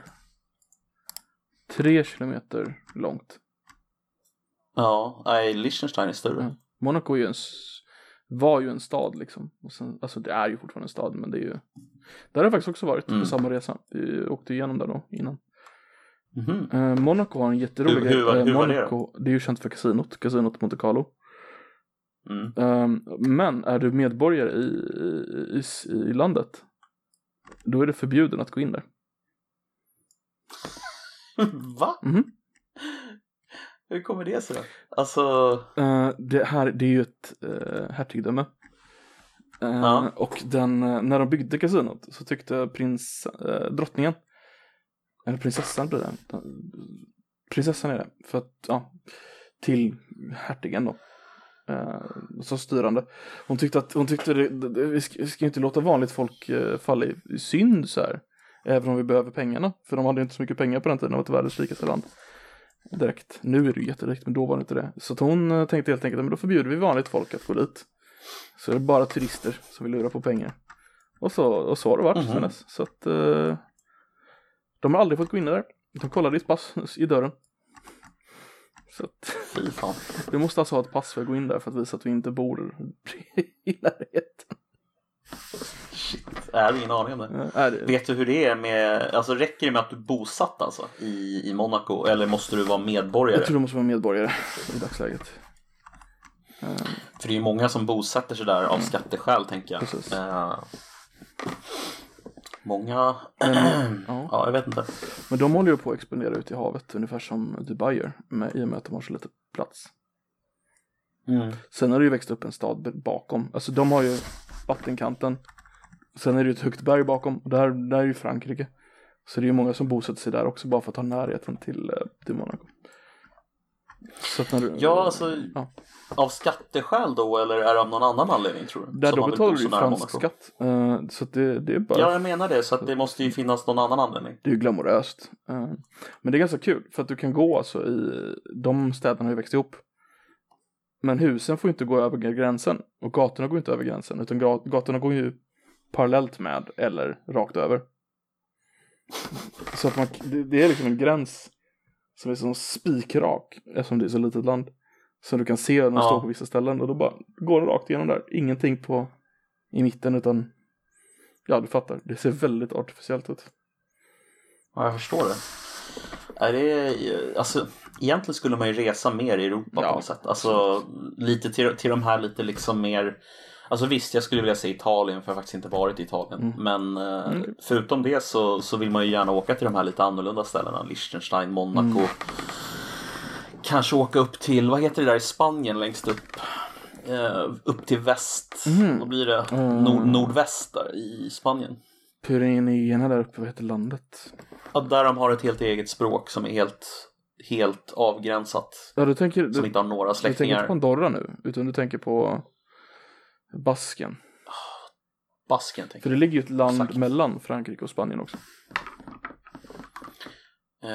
tre kilometer långt. Ja, nej, Liechtenstein är större. Ja. Monaco är ju en, var ju en stad liksom. Och sen, alltså det är ju fortfarande en stad men det är ju. Där har jag faktiskt också varit Mm. på samma resa. Vi åkte igenom där då innan. Mhm. Eh, Monaco har en jätterolig Hur- hur var- eh, hur var det Monaco, det är ju känt för kasinot, kasinot Monte Carlo. Mm. Eh, men är du medborgare i, i, i, i landet, då är det förbjuden att gå in där. Va? Mhm. Hur kommer det sig? Alltså, Eh, det här, det är ju ett uh, hertigdöme. Ja. Och den, när de byggde kasinot så tyckte prins, uh, drottningen Eller prinsessan blir det. Prinsessan är det. För att, ja, till hertigen då. Eh, som styrande. Hon tyckte att, hon tyckte det, det, vi, ska, vi ska inte låta vanligt folk eh, falla i, i synd så här. Även om vi behöver pengarna. För de hade inte så mycket pengar på den tiden, de var ett världens rikaste land. Direkt. Nu är det ju jättedirekt, men då var det inte det. Så att hon eh, tänkte helt enkelt, men då förbjuder vi vanligt folk att gå dit. Så är det bara turister som vill lura på pengar. Och så, och så har det varit Mhm. sen dess. Så att eh, de har aldrig fått gå in där. De kollade ditt pass i dörren. Så att du måste alltså ha ett pass för att gå in där för att visa att du inte bor i närheten. Shit. Jag hade ingen aning om det. Är det- Vet du hur det är med, alltså räcker det med att du är bosatt alltså i, i Monaco eller måste du vara medborgare? Jag tror du måste vara medborgare i dagsläget. För det är ju många som bosätter sig där av skatteskäl tänker jag. Mm. Precis. Eh, många, Men, ja. ja jag vet inte. Men de håller ju på att expandera ut i havet ungefär som Dubai gör med, i och med att de har så lite plats. Mm. Sen har det ju växt upp en stad bakom. Alltså de har ju vattenkanten. Sen är det ju ett högt berg bakom. Och där, där är ju Frankrike. Så det är ju många som bosätter sig där också bara för att ha närheten till, eh, till Monaco. Du, Ja alltså Ja. av skatteskäl då eller är det av någon annan anledning tror du? Där då betalar du ju fransk skatt. Eh, så det, det är bara Ja jag menar det så att det måste ju finnas någon annan anledning. Det är ju glamoröst. Eh, Men det är ganska kul för att du kan gå alltså i, de städerna har ju växt ihop. Men husen får inte gå över gränsen och gatorna går inte över gränsen utan gat- gatorna går ju parallellt med eller rakt över. Så att man, det, det är liksom en gräns som är som spikrak eftersom det är så litet land. Som du kan se när de Ja. står på vissa ställen och då bara går det rakt igenom där. Ingenting på i mitten utan ja du fattar. Det ser väldigt artificiellt ut. Ja jag förstår det. Är det alltså, egentligen skulle man ju resa mer i Europa Ja, på något sätt. Alltså lite till, till de här lite liksom mer Alltså visst, jag skulle vilja se Italien för jag har faktiskt inte varit i Italien. Mm. Men eh, Mm. förutom det så, så vill man ju gärna åka till de här lite annorlunda ställena. Liechtenstein, Monaco. Mm. Kanske åka upp till, vad heter det där i Spanien längst upp? Eh, upp till väst. Mhm. Då blir det Mm. nord, nordväst där i Spanien. Pyrenéerna där uppe, vad heter landet? Ja, där de har ett helt eget språk som är helt, helt avgränsat. Ja, du tänker, Som du, inte har några du tänker inte släktingar. på Andorra nu, utan du tänker på Basken. Basken tänker För det ligger ju ett land Exakt. mellan Frankrike och Spanien också. Eh,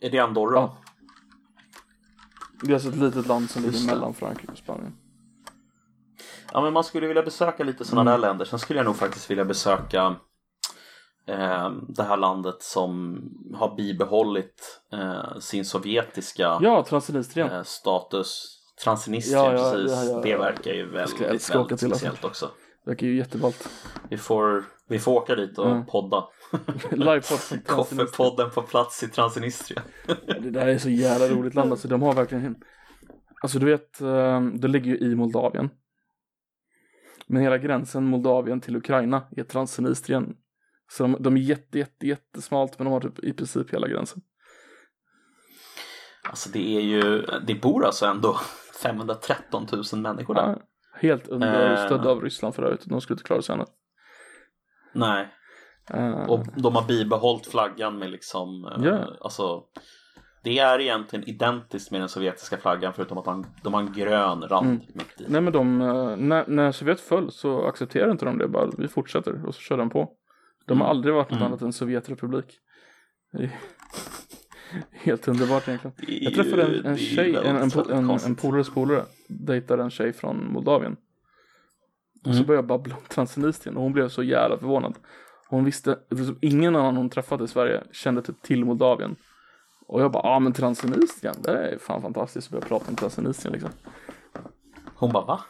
är det Andorra? Ja. Det är alltså ett litet land som ligger mellan Frankrike och Spanien. Ja men man skulle vilja besöka lite sådana Mm. där länder. Sen skulle jag nog faktiskt vilja besöka eh, det här landet som har bibehållit eh, sin sovjetiska Ja, eh, status. Transnistrien, Ja, ja, precis. ja. Det verkar ju väldigt, åka väldigt till, alltså. speciellt också. Det verkar ju jätteballt. Vi får, vi får åka dit och Mm. podda. Koffepodden på plats i Transnistrien. Det där är så jävla roligt land alltså. De har verkligen Alltså du vet, eh, det ligger ju i Moldavien. Men hela gränsen Moldavien till Ukraina är Transnistrien. Så de, de är jätte, jätte, jättesmalt men de har typ i princip hela gränsen. Alltså det är ju, det bor alltså ändå 513 000 människor där. Ja, helt understödda Eh. av Ryssland för övrigt. De skulle inte klara sig annat. Nej, Eh, och de har bibehållit flaggan med liksom, Ja. alltså det är egentligen identiskt med den sovjetiska flaggan förutom att de, de har en grön rand Mm. mitt i. Nej men de, eh, när, när Sovjet föll så accepterade inte de det bara, vi fortsätter och så kör de på. De har Mm. aldrig varit något Mm. annat än Sovjetrepublik. Helt underbart egentligen. Jag träffade en, en tjej, en, en, en, en polares polare, dejtade en tjej från Moldavien. Och så Mm. började jag babbla om Transnistrien och hon blev så jävla förvånad. Hon visste, ingen annan hon träffade i Sverige kände typ till Moldavien. Och jag bara, ja ah, men Transnistrien, det är fan fantastiskt att börja prata om Transnistrien liksom. Hon bara va?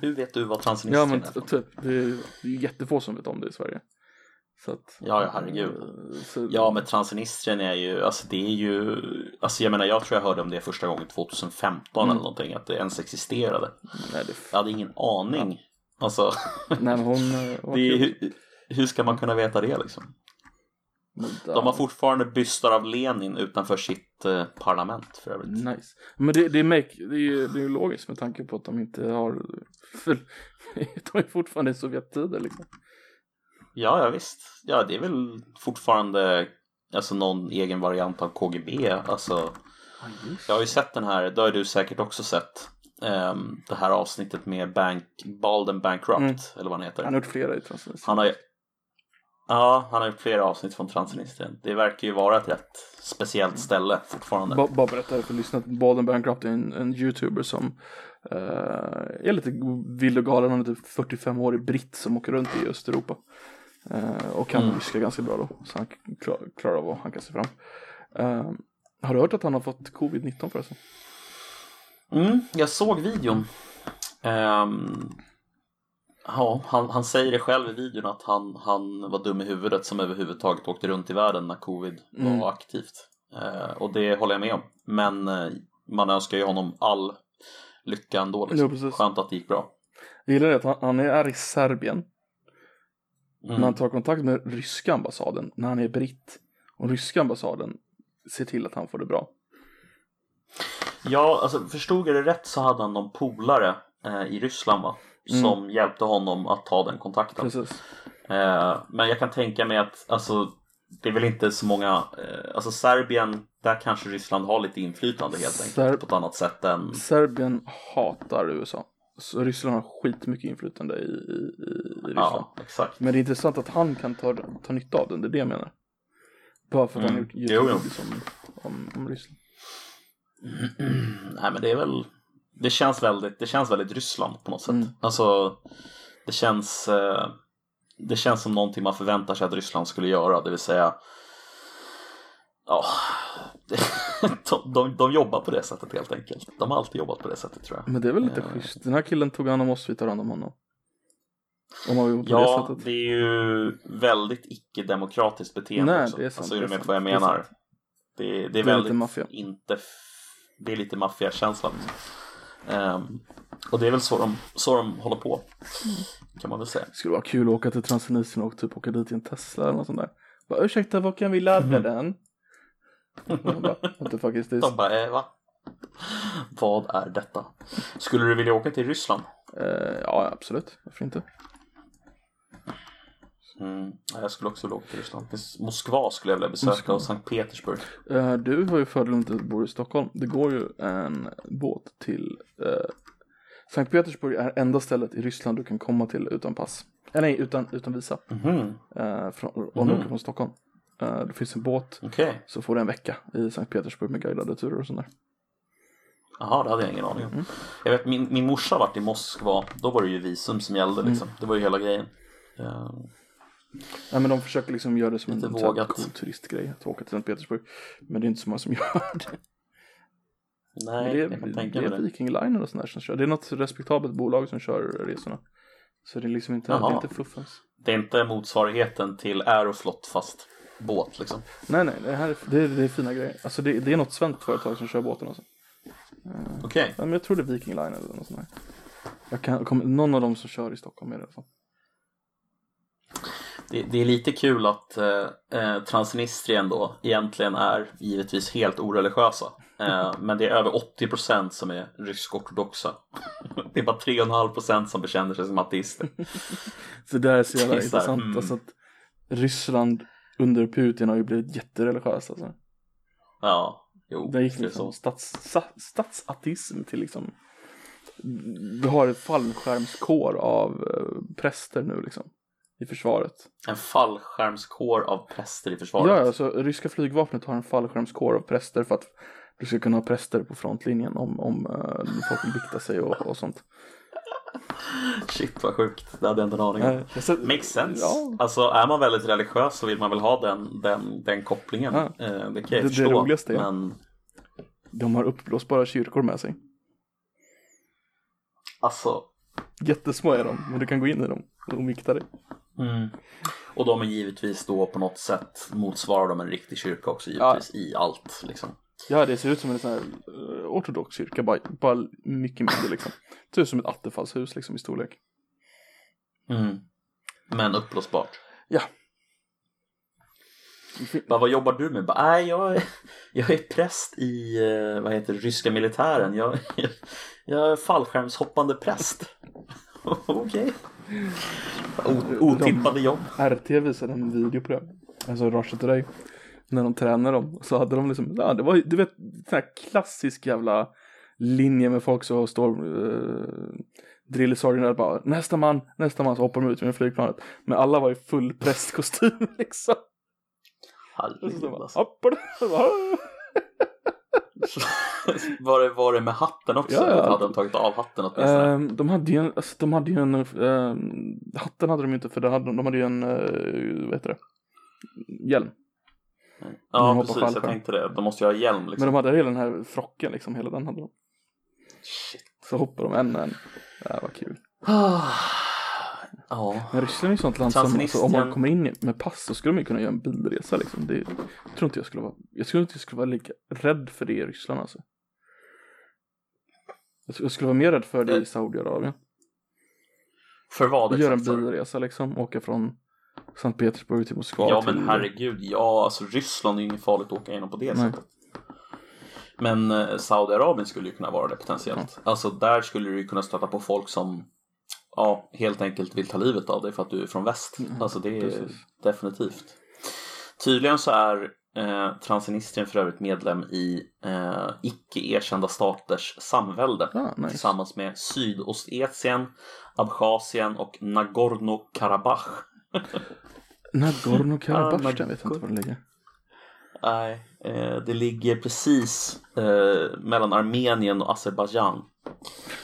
Hur vet du vad Ja Transnistrien men är? för t- något?" typ, det är, det är jättefå som vet om det i Sverige. Så att, Ja, ja, herregud. eh, Så, Ja men Transnistrien är ju, alltså det är ju, alltså jag menar jag tror jag hörde om det första gången 2015 Mm. eller någonting, att det ens existerade. Nej, det, Jag hade ingen aning. Alltså, nej hon, eh, det är, hur, hur ska man kunna veta det liksom? De har fortfarande bystar av Lenin utanför sitt eh, parlament för övrigt. Nice. Men det, det, är make, det, är ju, det är ju logiskt med tanke på att de inte har... För, de är fortfarande i Sovjettider liksom. Ja, ja visst. Ja, det är väl fortfarande alltså någon egen variant av KGB. Alltså, jag har ju sett den här, det har du säkert också sett. ehm, det här avsnittet med Bank, Balden Bankrupt, Mm. eller vad han heter. Han har gjort flera i Transnistria. Han har Ja, han har gjort flera avsnitt från Transnistrien. Det verkar ju vara ett rätt speciellt ställe fortfarande. Ba- Bara berätta för lyssnarna att Baden Bankrupt är en, en youtuber som eh, är lite vild och galen. Han är typ 45-årig britt som åker runt i Östeuropa. Eh, och kan Mm. ryska ganska bra då. Så han klar, klarar av att hanka sig fram. Eh, har du hört att han har fått covid-19 förresten? Mm, jag såg videon. Ehm, ja, han, han säger det själv i videon att han, han var dum i huvudet som överhuvudtaget åkte runt i världen när covid Mm. var aktivt. Eh, och det håller jag med om. Men eh, man önskar ju honom all lycka ändå. Liksom. Ja. Skönt att det gick bra. Jag gillar det att han, han är i Serbien. Mm. Men han tar kontakt med ryska ambassaden när han är britt. Och ryska ambassaden ser till att han får det bra. Ja, alltså förstod jag det rätt så hade han någon polare eh, i Ryssland va? Mm. Som hjälpte honom att ta den kontakten. Eh, men jag kan tänka mig att alltså, det är väl inte så många, eh, alltså Serbien, där kanske Ryssland har lite inflytande helt enkelt på ett annat sätt än Serbien hatar USA. Så Ryssland har skitmycket inflytande i, i, i, Ryssland. Ja, exakt. Men det är intressant att han kan ta, ta nytta av den, det är det jag menar. Bara för att han Mm. gjort Jo, jo. YouTube om, om, om Ryssland. Nej men det är väl, det känns väldigt, det känns väldigt Ryssland på något sätt. Mm. Alltså, det känns, eh, det känns som någonting man förväntar sig att Ryssland skulle göra, det vill säga Ja, de, de, de jobbar på det sättet helt enkelt. De har alltid jobbat på det sättet tror jag. Men det är väl lite Eh. schysst. Den här killen tog hand om oss, vi tar hand om honom. Om man på Ja, det sättet. det är ju väldigt icke-demokratiskt beteende Nej, också. det är sant, Alltså, är du med vad jag det är menar? Det, är Det är väldigt maffia. inte... Det är lite maffiakänsla. Liksom. Ehm, och det är väl så de, så de håller på. Kan man väl säga. Det skulle vara kul att åka till Transnistrien och typ åka dit i en Tesla eller något sånt där. Bara, ursäkta, var kan vi ladda den? Bara, What the fuck is this? De bara, eh, va? Vad är detta? Skulle du vilja åka till Ryssland? Eh, ja, absolut. Varför inte? Mm, jag skulle också vilja åka till Ryssland. Moskva skulle jag vilja besöka Moskva. och Sankt Petersburg. Eh, du har ju fördelen att inte bo i Stockholm. Det går ju en båt till eh, Sankt Petersburg är enda stället i Ryssland du kan komma till utan pass. Eh, nej, utan, utan visa. Mhm, Eh, från, om du åker från Stockholm. Eh, det finns en båt Okej. så får du en vecka i Sankt Petersburg med guidade turer och sånt där. Jaha, det hade jag ingen aning Mm. om. Jag vet, min, min morsa varit i Moskva. Då var det ju visum som gällde Mm. liksom. Det var ju hela grejen. Eh, Nej men de försöker liksom göra det som en Lite här vågat. cool turistgrej att åka till Sankt Petersburg. Men det är inte så många som gör det. nej, Men det är, jag kan det tänka mig är det. Viking Line och sånt där som kör. Det är något respektabelt bolag som kör resorna. Så det är liksom inte, det Jaha. är inte fuffens. Det är inte motsvarigheten till Aeroflot fast båt liksom. Nej nej, det här är, det är, det är fina grejer. Alltså det, det är något svenskt företag som kör båten också. Okej. Ja, men jag tror det är Viking Line eller något sånt där. Jag kan, kom, någon av dem som kör i Stockholm är det i alla fall. Det, det är lite kul att eh, eh, Transnistrien då egentligen är givetvis helt oreligiösa. Eh, men det är över 80% som är rysk-ortodoxa. Det är bara 3,5% som bekänner sig som ateister. Det här är så jävla intressant. mm. Alltså att Ryssland under Putin har ju blivit jättereligiöst alltså. Ja, jo. Det gick det liksom så. stats, sta- statsateism till liksom Vi har ett fallskärmskår av eh, präster nu liksom i försvaret. En fallskärmskår av präster i försvaret. Ja, alltså ryska flygvapnet har en fallskärmskår av präster för att du ska kunna ha präster på frontlinjen om, om uh, folk vill bikta sig och, och sånt. Shit vad sjukt, det hade jag inte en aning om. Ser- Makes sense. Ja, Alltså är man väldigt religiös så vill man väl ha den, den, den kopplingen. Ja. Eh, det kan jag Det- det förstå. roligaste är- Men de har uppblåsbara kyrkor med sig. alltså. Jättesmå är de, men du kan gå in i dem och vikta dig. Mm. Och de är givetvis då på något sätt motsvarar de en riktig kyrka också givetvis i allt liksom. Ja, det ser ut som en sån här eh, ortodox kyrka, bara, bara mycket mindre liksom. Det ser ut som ett attefallshus liksom i storlek. Mm. Men uppblåsbart. Ja. Bara, vad jobbar du med? Bara, Nej, jag, är- jag är präst i eh, vad heter det, ryska militären. Jag, jag är fallskärmshoppande präst. Okej. O- Otippade jobb. RT visade en video på det. Alltså Russia Today. När de tränade dem. Så hade de liksom, ja det var du vet, sån här klassisk jävla linje med folk som står, uh, drill sergeant bara nästa man, nästa man så hoppar de ut med flygplanet. Men alla var i full prästkostym liksom. Bara, alltså. var, det, var det med hatten också? Ja, ja. Hade de tagit av hatten åtminstone? Ehm, de hade ju en, alltså, de hade ju en, ehm, hatten hade de inte för det hade, de hade ju en, uh, vad heter det, hjälm. De ja, hoppar precis. Jag tänkte det. De måste ju ha hjälm liksom. Men de hade hela den här frocken liksom, hela den hade de. Shit. Så hoppade de en och en. Det var kul. Ja. Men Ryssland är ju ett sånt land som, alltså, om man kommer in i- med pass så skulle man ju kunna göra en bilresa liksom. Det, jag tror inte jag skulle vara, jag skulle inte jag skulle vara lika rädd för det i Ryssland alltså. Jag skulle- jag skulle vara mer rädd för det i Eh, Saudiarabien. För vad Göra en exakt, sa du? bilresa liksom, åka från Sankt Petersburg till Moskva Ja men herregud, ja alltså Ryssland är ju inget farligt att åka igenom på det Nej. sättet. Men eh, Saudiarabien skulle ju kunna vara det potentiellt. Alltså där skulle du kunna stöta på folk som ja, helt enkelt vill ta livet av dig för att du är från väst. Mm, alltså det är precis. definitivt. Tydligen så är eh, Transnistrien för övrigt medlem i eh, icke erkända staters samvälde Ah, nice. tillsammans med Sydossetien, Abchazien och Nagorno-Karabach. Nagorno-Karabach, jag vet inte var det ligger. Nej, eh, det ligger precis eh, mellan Armenien och Azerbajdzjan.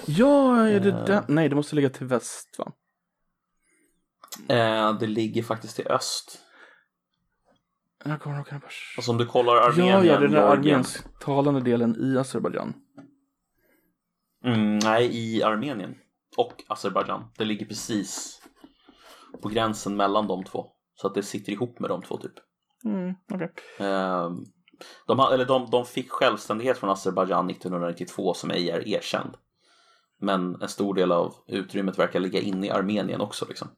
Ja, är det Eh. den? Nej, det måste ligga till väst va? Det ligger faktiskt till öst. Nagorno-Karabach. Alltså om du kollar Armenien, Ja, ja, det är den där armensktalande delen i Azerbajdzjan. Mm, nej, i Armenien och Azerbajdzjan. Det ligger precis på gränsen mellan de två. Så att det sitter ihop med de två typ. Mm, okej. Eh, de, eller de, de fick självständighet från Azerbajdzjan 1992 som ej är erkänd. Men en stor del av utrymmet verkar ligga inne i Armenien också liksom.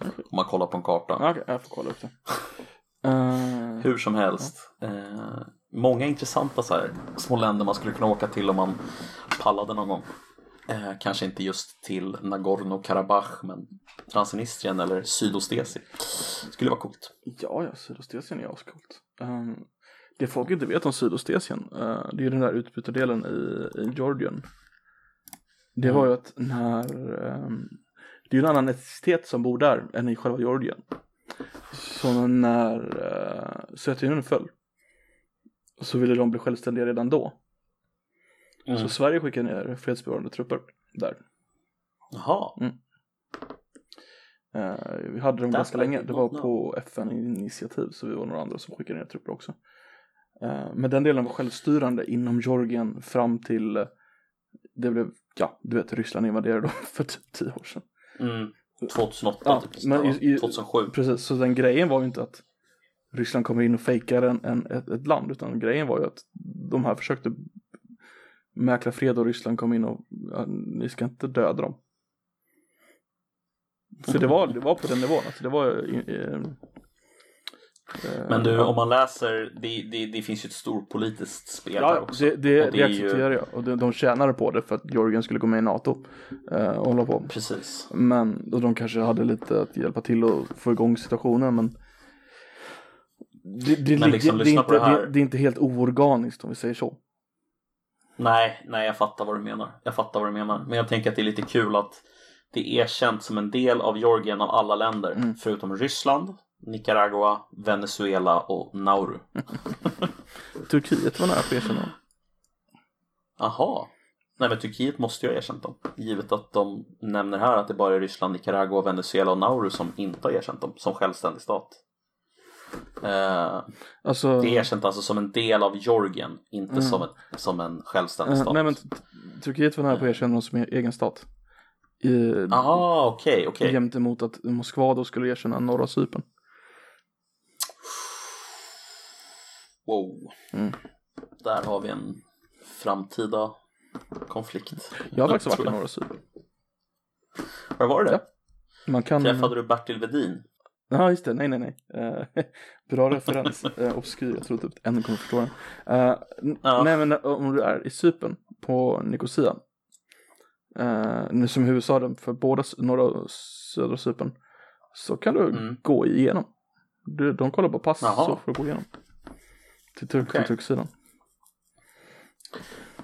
Om man kollar på en karta. Okej, jag får kolla upp det. Eh, Hur som helst. Eh, många intressanta så här, små länder man skulle kunna åka till om man pallade någon gång. Eh, kanske inte just till Nagorno-Karabach men Transnistrien eller Sydostasien. Skulle vara coolt. Ja, ja, Sydostasien är ascoolt. Um, det folk inte vet om Sydostasien, uh, det är den där utbytardelen i, i Georgien. Det var ju att när, ehm, det är ju en annan etnicitet som bor där än i själva Georgien. Så när uh, Sovjetunionen föll så ville de bli självständiga redan då. Mm. Så Sverige skickade ner fredsbevarande trupper där. Jaha. Eh, vi hade dem That's ganska länge. Det var på FN-initiativ så vi var några andra som skickade ner trupper också. Eh, men den delen var självstyrande inom Georgien fram till eh, det blev, ja du vet Ryssland invaderade dem för typ tio år sedan. Mm. 2008 Ja, typ. men i- i- 2007. Precis, så den grejen var ju inte att Ryssland kommer in och fejkar en, en, ett, ett land utan grejen var ju att de här försökte mäkla fred och Ryssland kom in och ja, ni ska inte döda dem. Så det var, det var på den nivån, alltså det var eh, eh, Men du, om man läser, det, det, det finns ju ett stort politiskt spel Ja, också. det, det, det, är ju- accepterar jag och de, de tjänade på det för att Georgien skulle gå med i NATO eh, och hålla på. Precis. Men och de kanske hade lite att hjälpa till och få igång situationen men det, det, Men liksom, det, är lyssna inte, det det, det är inte helt oorganiskt om vi säger så. Nej, nej jag fattar vad du menar. Jag fattar vad du menar. Men jag tänker att det är lite kul att det är erkänt som en del av Georgien av alla länder. Mm. Förutom Ryssland, Nicaragua, Venezuela och Nauru. Turkiet var nära på att erkänna dem. Aha. Nej men Turkiet måste ju ha erkänt dem. Givet att de nämner här att det bara är Ryssland, Nicaragua, Venezuela och Nauru som inte har erkänt dem som självständig stat. Eh, Alltså, det är erkänt alltså som en del av Georgien, inte Mm. som, ett, som en självständig eh, stat. nej men Turkiet var nära på att erkänna dem som e- egen stat. I, Aha, okej, okej. Jämt emot att Moskva då skulle erkänna norra Cypern. Wow. Mm. Där har vi en framtida konflikt. Jag har faktiskt varit i norra Cypern. Var var det? Ja. Man kan... Träffade du Bertil Vedin? Ja just det, nej nej nej. Eh, bra referens, uh, obskyr, jag tror typ en kommer förstå den. N- Ja. Nej men om du är i Cypern på Nicosia. Uh, nu som huvudstaden för båda norra och södra Cypern. Så kan du Mm. gå igenom. Du, de kollar på pass Jaha. så får du gå igenom. till, turk, till turksidan.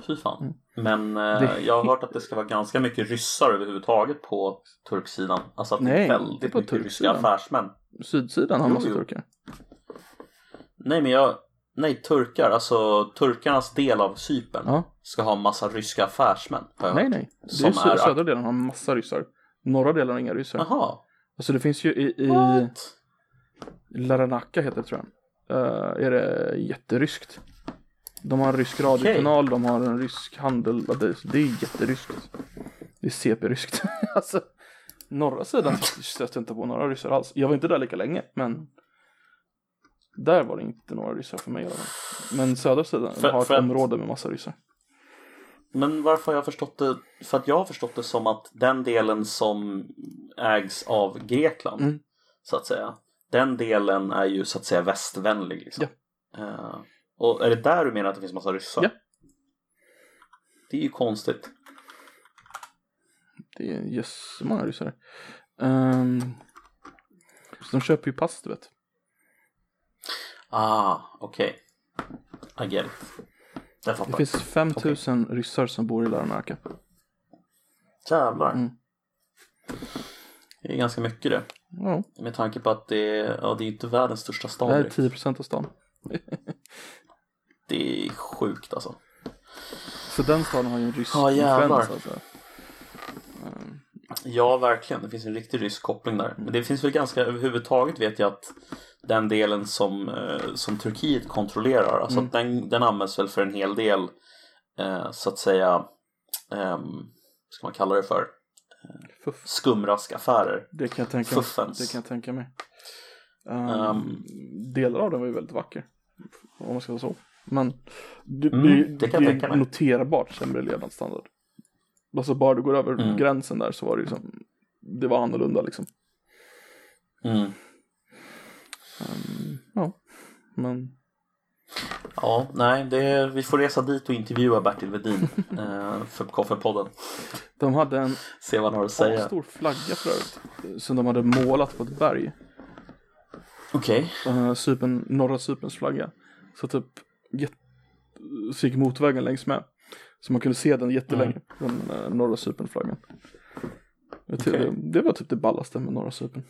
Fy fan. Mm. Men eh, Det- jag har hört att det ska vara ganska mycket ryssar överhuvudtaget på turksidan. Alltså att det Nej, är inte väldigt på mycket ryska affärsmän. Sydsidan har Jo, massa jo. turkar. Nej men jag, nej turkar, alltså turkarnas del av Cypern Ja. ska ha massa ryska affärsmän. Nej, hört. nej. Det är är- södra delen har massa ryssar. Norra delen har inga ryssar. Jaha. Alltså det finns ju i, i What? Laranaca heter det tror jag. Eh, är det jätteryskt. De har en rysk radiokanal, de har en rysk handel. Det, det är jätteryskt. Det är CP-ryskt. alltså, norra sidan stötte jag inte på några ryssar alls. Jag var inte där lika länge, men där var det inte några ryssar för mig. Men södra sidan För- har ett för område med massa ryssar. Men varför har jag förstått det? För att jag har förstått det som att den delen som ägs av Grekland Mm. så att säga. Den delen är ju så att säga västvänlig. Liksom. Eh, och är det där du menar att det finns massa ryssar? Ja. Det är ju konstigt. Det är jättemånga ryssar. Um, så de köper ju pass, du vet. Ah, okej. I get it. Jag fattar. Det finns 5000 ryssar som bor i Larnaca. Jävlar. Mm. Det är ganska mycket det. Ja, Med tanke på att det är, ja, det är inte världens största det stad. här är direkt. 10% av stan. Det är sjukt alltså. Så den staden har ju en rysk jävlar. influens alltså. Ja, verkligen. Det finns en riktig rysk koppling där. Men det finns väl ganska, överhuvudtaget vet jag att den delen som, eh, som Turkiet kontrollerar, alltså Mm. att den, den används väl för en hel del, eh, så att säga, ehm, vad ska man kalla det för, Fuff. skumraskaffärer. Det kan jag tänka, Fuffens. det kan jag tänka mig. Um, delar av den var ju väldigt vacker. Om man ska vara så. Men det, Mm, det, det det, är noterbart sämre levnadsstandard. Alltså bara du går över Mm. gränsen där så var det liksom Det var annorlunda liksom. Mm. Ehm, ja. Men Ja, nej, det, vi får resa dit och intervjua Bertil Vedin eh, för Koffepodden. de hade en Se vad han har att säga. stor flagga för övrigt. Som de hade målat på ett berg. Okej. uh, Cypern, norra Cyperns flagga. Så typ så gick motorvägen längs med. Så man kunde se den jättelänge, Mm. den uh, norra Cypern-flaggan. Tyckte Okej. det, det var typ det ballaste med norra Cypern.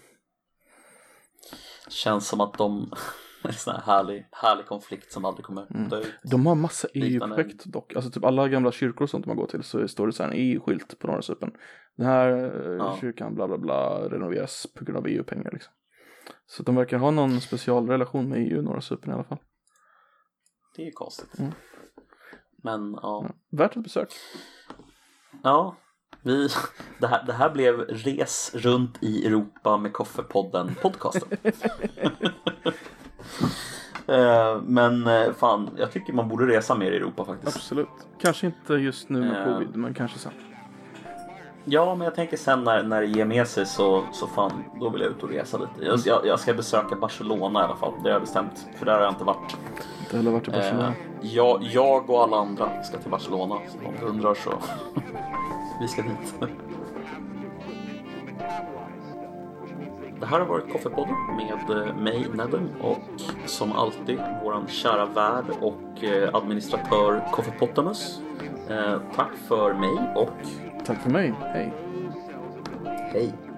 Känns som att de... En sån här härlig, härlig konflikt som aldrig kommer Mm. dö ut. De har massa. EU-projekt dock. Alltså typ alla gamla kyrkor och sånt man går till så står det så här en EU-skylt på norra Cypern. Den här uh, Ja. kyrkan bla bla bla renoveras på grund av EU-pengar liksom. Så de verkar ha någon specialrelation med EU, norra Cypern i alla fall. Det är ju konstigt. Mm. Men ja. Värt ett besök. Ja. Vi, det, här, det här blev Res runt i Europa med Koffepodden podcasten. Eh, Men eh, fan, jag tycker man borde resa mer i Europa faktiskt. Absolut. Kanske inte just nu med Eh. covid, men kanske sen. Ja, men jag tänker sen när, när det ger med sig så, så fan, då vill jag ut och resa lite. Jag, jag, jag ska besöka Barcelona i alla fall, det har jag bestämt. För där har jag inte varit. Inte heller varit i Barcelona. Eh, jag, jag och alla andra ska till Barcelona. Så om du undrar så. Vi ska dit. Det här har varit Koffepodden med eh, mig, Nedem, och som alltid våran kära värd och eh, administratör Koffepotamus. Eh, tack för mig och Tack för mig. Hej. hej!